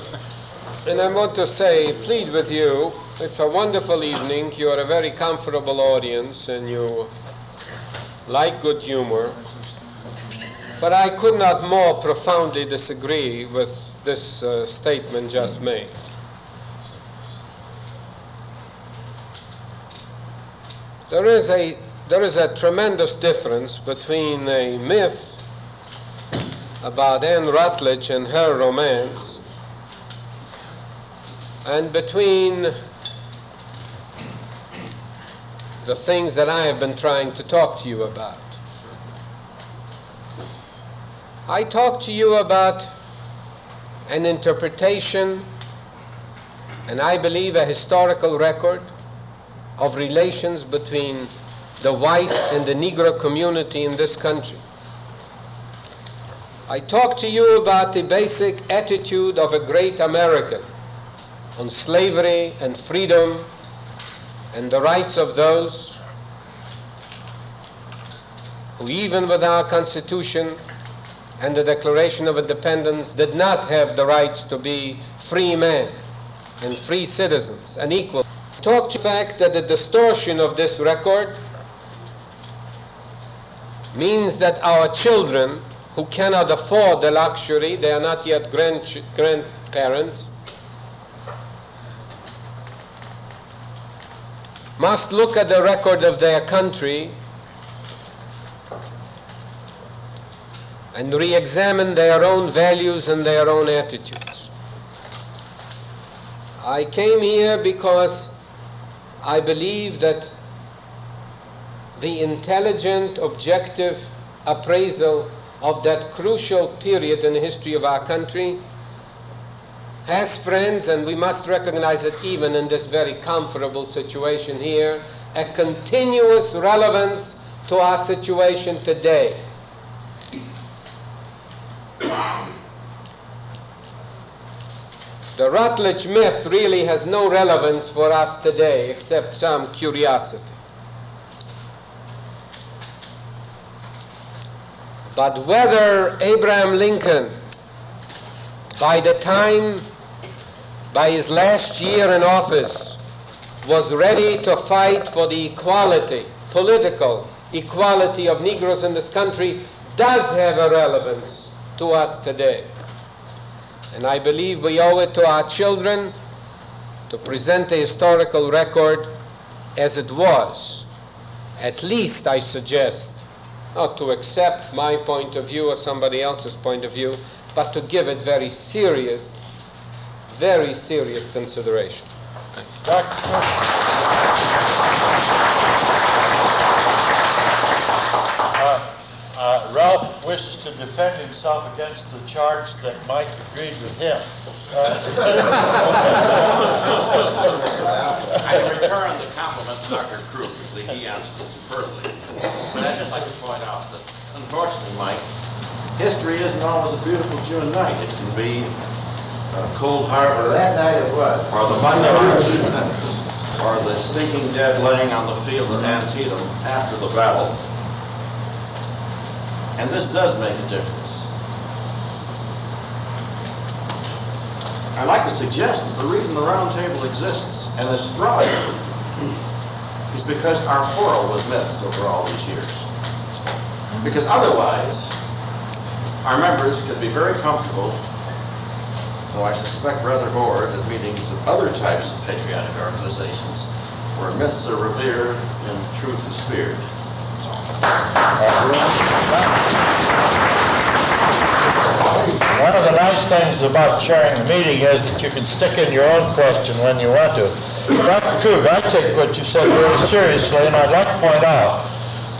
Speaker 2: And I want to say, plead with you. It's a wonderful evening. You are a very comfortable audience and you like good humor. But I could not more profoundly disagree with this uh, statement just made. There is a there is a tremendous difference between a myth about Anne Rutledge and her romance and between the things that I have been trying to talk to you about. I talk to you about an interpretation and I believe a historical record of relations between the white and the Negro community in this country. I talk to you about the basic attitude of a great American on slavery and freedom and the rights of those who, even with our Constitution and the Declaration of Independence, did not have the rights to be free men and free citizens and equal. Talk to the fact that the distortion of this record means that our children who cannot afford the luxury, they are not yet grand- grandparents, must look at the record of their country and re examine their own values and their own attitudes. I came here because I believe that the intelligent, objective appraisal of that crucial period in the history of our country has friends, and we must recognize it even in this very comfortable situation here, a continuous relevance to our situation today. The Rutledge myth really has no relevance for us today except some curiosity. But whether Abraham Lincoln, by the time, by his last year in office, was ready to fight for the equality, political equality of Negroes in this country, does have a relevance to us today. And I believe we owe it to our children to present a historical record as it was. At least, I suggest, not to accept my point of view or somebody else's point of view, but to give it very serious, very serious consideration.
Speaker 1: Uh, Ralph wishes to defend himself against the charge that Mike agreed with him. Uh,
Speaker 4: I return the compliment to Dr. Krug, because he answered it superbly. But I'd just like to point out that, unfortunately, Mike, history isn't always a beautiful June night. It can be a cold harbor.
Speaker 3: That night it was.
Speaker 4: Or the Mud March, or the sneaking dead laying on the field at Antietam after the battle. And this does make a difference. I'd like to suggest that the reason the round table exists and is thriving is because our quarrel was myths over all these years. Because otherwise, our members could be very comfortable, though I suspect rather bored, at meetings of other types of patriotic organizations where myths are revered and truth is feared.
Speaker 1: One of the nice things about chairing the meeting is that you can stick in your own question when you want to. Dr. Krug, I take what you said very seriously, and I'd like to point out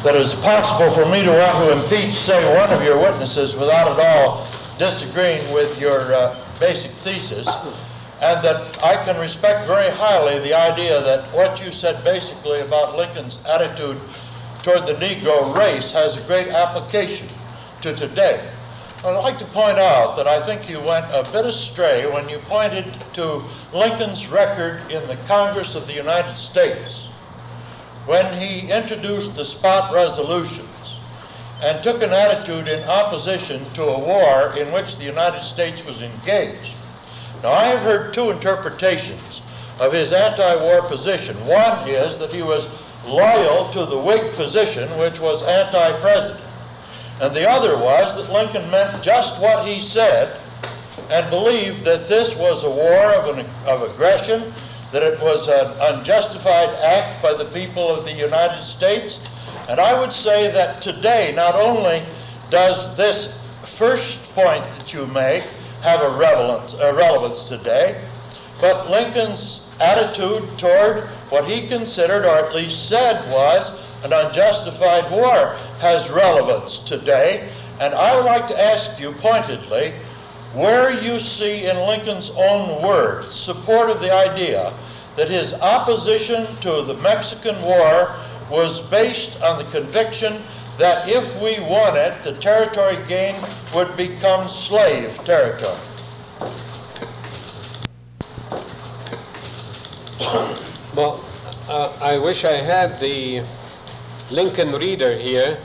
Speaker 1: that it's possible for me to want to impeach, say, one of your witnesses without at all disagreeing with your uh, basic thesis, and that I can respect very highly the idea that what you said basically about Lincoln's attitude toward the Negro race has a great application to today. I'd like to point out that I think you went a bit astray when you pointed to Lincoln's record in the Congress of the United States when he introduced the spot resolutions and took an attitude in opposition to a war in which the United States was engaged. Now, I have heard two interpretations of his anti-war position. One is that he was loyal to the Whig position, which was anti-president. And the other was that Lincoln meant just what he said and believed that this was a war of, an, of aggression, that it was an unjustified act by the people of the United States. And I would say that today, not only does this first point that you make have a relevance, a relevance today, but Lincoln's attitude toward what he considered, or at least said, was an unjustified war has relevance today. And I would like to ask you pointedly where you see in Lincoln's own words support of the idea that his opposition to the Mexican War was based on the conviction that if we won it, the territory gained would become slave territory.
Speaker 2: Well, uh, I wish I had the Lincoln reader here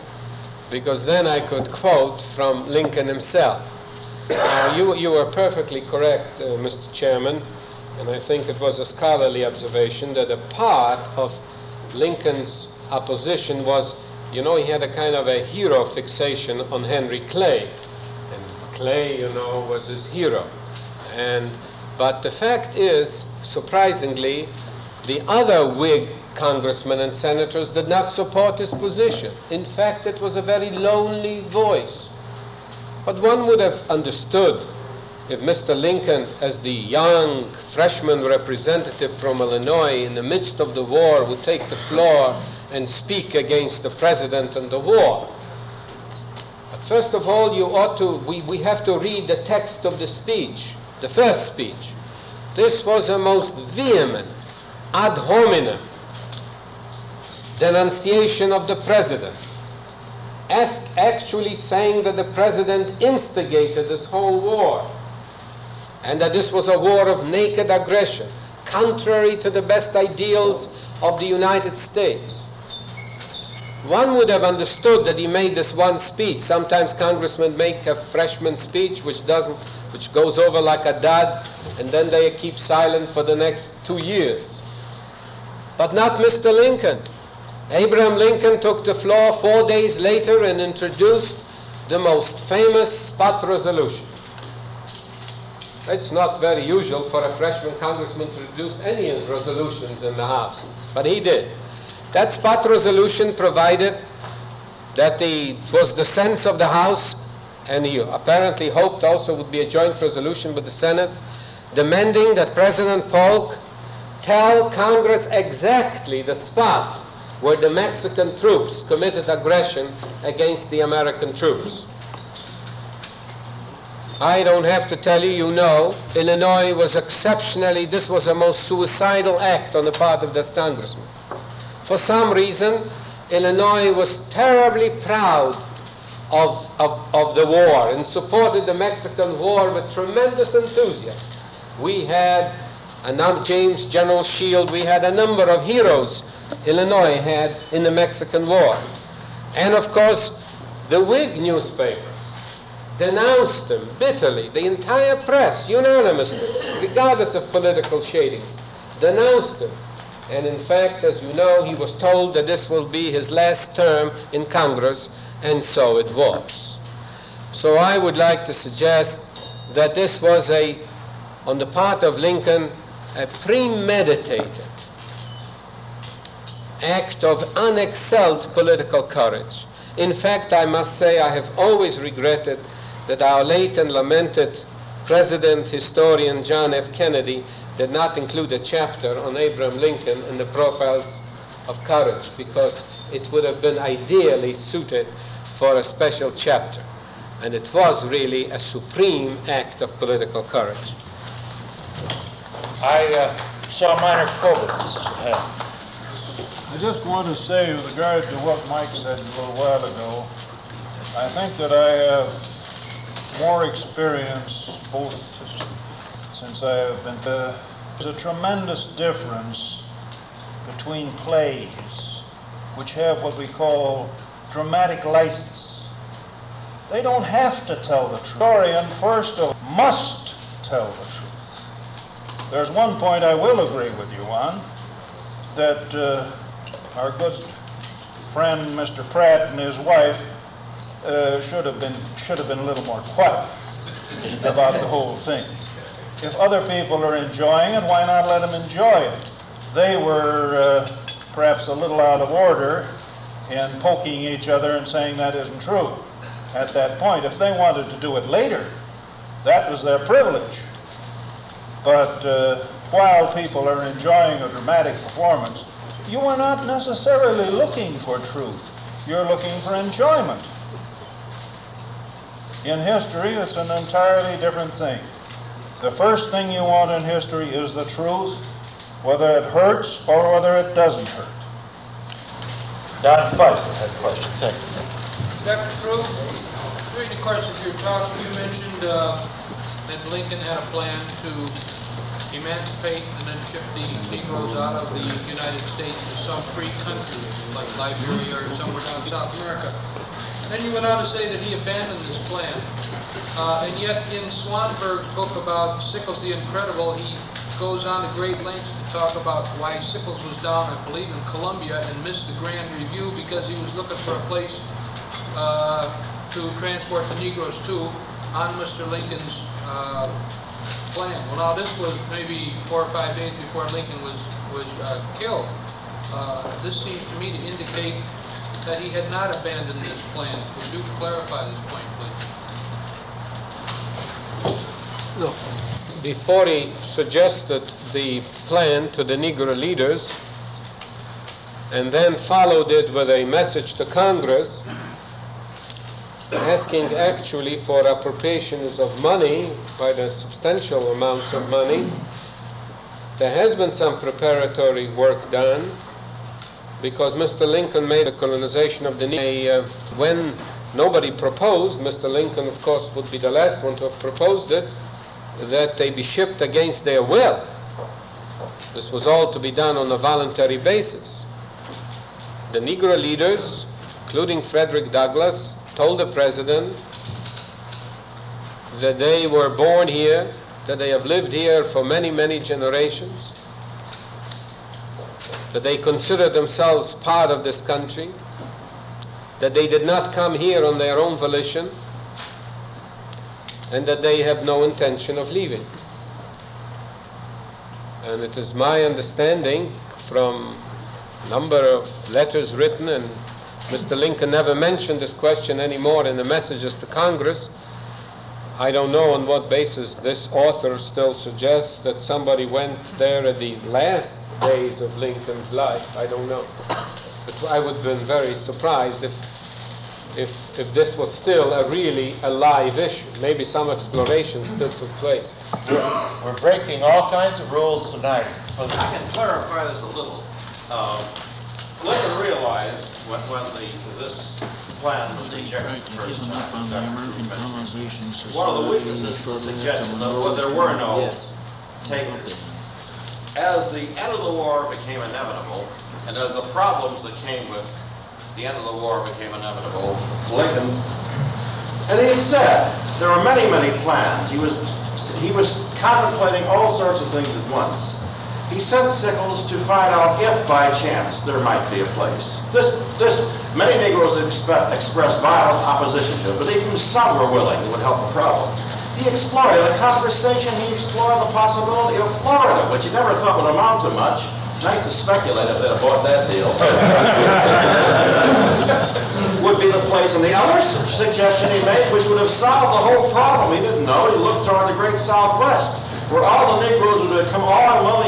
Speaker 2: because then I could quote from Lincoln himself. Now, you, you were perfectly correct, uh, Mr. Chairman, and I think it was a scholarly observation that a part of Lincoln's opposition was, you know, he had a kind of a hero fixation on Henry Clay. And Clay, you know, was his hero. And, but the fact is, surprisingly, the other Whig congressmen and senators did not support his position. In fact, it was a very lonely voice. But one would have understood if Mr. Lincoln, as the young freshman representative from Illinois in the midst of the war, would take the floor and speak against the president and the war. But first of all, you ought to, we, we have to read the text of the speech, the first speech. This was a most vehement, ad hominem denunciation of the president, as actually saying that the president instigated this whole war and that this was a war of naked aggression, contrary to the best ideals of the United States. One would have understood that he made this one speech. Sometimes congressmen make a freshman speech which doesn't, which goes over like a dud, and then they keep silent for the next two years. But not Mr. Lincoln. Abraham Lincoln took the floor four days later and introduced the most famous spot resolution. It's not very usual for a freshman congressman to introduce any resolutions in the House, but he did. That spot resolution provided that the, it was the sense of the House, and he apparently hoped also would be a joint resolution with the Senate, demanding that President Polk tell Congress exactly the spot where the Mexican troops committed aggression against the American troops. I don't have to tell you, you know, Illinois was exceptionally, this was a most suicidal act on the part of this congressman. For some reason, Illinois was terribly proud of, of, of the war and supported the Mexican war with tremendous enthusiasm. We had a now James General Shield, we had a number of heroes Illinois had in the Mexican War. And of course, the Whig newspaper denounced him bitterly. The entire press, unanimously, regardless of political shadings, denounced him. And in fact, as you know, he was told that this will be his last term in Congress, and so it was. So I would like to suggest that this was a, on the part of Lincoln, a premeditated act of unexcelled political courage. In fact, I must say I have always regretted that our late and lamented president historian John F. Kennedy did not include a chapter on Abraham Lincoln in the profiles of courage because it would have been ideally suited for a special chapter. And it was really a supreme act of political courage.
Speaker 1: I uh, saw Minor. Uh,
Speaker 6: I just want to say with regard to what Mike said a little while ago, I think that I have more experience, both since I have been. Uh, there's a tremendous difference between plays which have what we call dramatic license. They don't have to tell the truth. Historian, first of all, must tell the truth. There's one point I will agree with you on that uh, our good friend Mr. Pratt and his wife uh, should have been should have been a little more quiet about the whole thing. If other people are enjoying it, why not let them enjoy it? They were uh, perhaps a little out of order in poking each other and saying that isn't true at that point. If they wanted to do it later, that was their privilege. But uh, while people are enjoying a dramatic performance, you are not necessarily looking for truth. You're looking for enjoyment. In history, it's an entirely different thing. The first thing you want in history is the truth, whether it hurts or whether it doesn't hurt.
Speaker 1: Don Pfeiffer had a question. Thank you.
Speaker 8: Dr. Krug, during the course of your talk, you mentioned uh, that Lincoln had a plan to emancipate and then ship the Negroes out of the United States to some free country, like Liberia or somewhere down South America. Then you went on to say that he abandoned this plan. Uh, and yet in Swanberg's book about Sickles the Incredible, he goes on to great lengths to talk about why Sickles was down, I believe, in Colombia and missed the Grand Review because he was looking for a place uh, to transport the Negroes to on Mr. Lincoln's uh, plan. Well, now this was maybe four or five days before Lincoln was was uh, killed. uh, this seems to me to indicate that he had not abandoned this plan. Would you clarify this point, please?
Speaker 2: No. Before he suggested the plan to the Negro leaders and then followed it with a message to Congress asking actually for appropriations of money, quite a substantial amounts of money, there has been some preparatory work done because Mr. Lincoln made the colonization of the Negro. Uh, when nobody proposed, Mr. Lincoln, of course, would be the last one to have proposed it, that they be shipped against their will. This was all to be done on a voluntary basis. The Negro leaders, including Frederick Douglass, told the president that they were born here, that they have lived here for many, many generations, that they consider themselves part of this country, that they did not come here on their own volition, and that they have no intention of leaving. And it is my understanding from a number of letters written, and Mr. Lincoln never mentioned this question anymore in the messages to Congress. I don't know on what basis this author still suggests that somebody went there at the last days of Lincoln's life. I don't know. But I would have been very surprised if if, if this was still a really a live issue. Maybe some exploration still took place.
Speaker 1: We're breaking all kinds of rules tonight.
Speaker 4: I can clarify this a little. Um, Lincoln realized when, when the, this plan was rejected the first time, as Dr. Krug mentioned, one of the weaknesses of the suggestion well, there were no takers. As the end of the war became inevitable, and as the problems that came with the end of the war became inevitable, Lincoln, and he had said there were many, many plans. He was, he was contemplating all sorts of things at once. He sent Sickles to find out if, by chance, there might be a place. This, this, many Negroes expe- expressed violent opposition to it, but even some were willing it would help the problem. He explored, in a conversation, he explored the possibility of Florida, which he never thought would amount to much. Nice to speculate if they'd have bought that deal. would be the place. And the other suggestion he made, which would have solved the whole problem, he didn't know, he looked toward the great Southwest, where all the Negroes would have come all unwillingly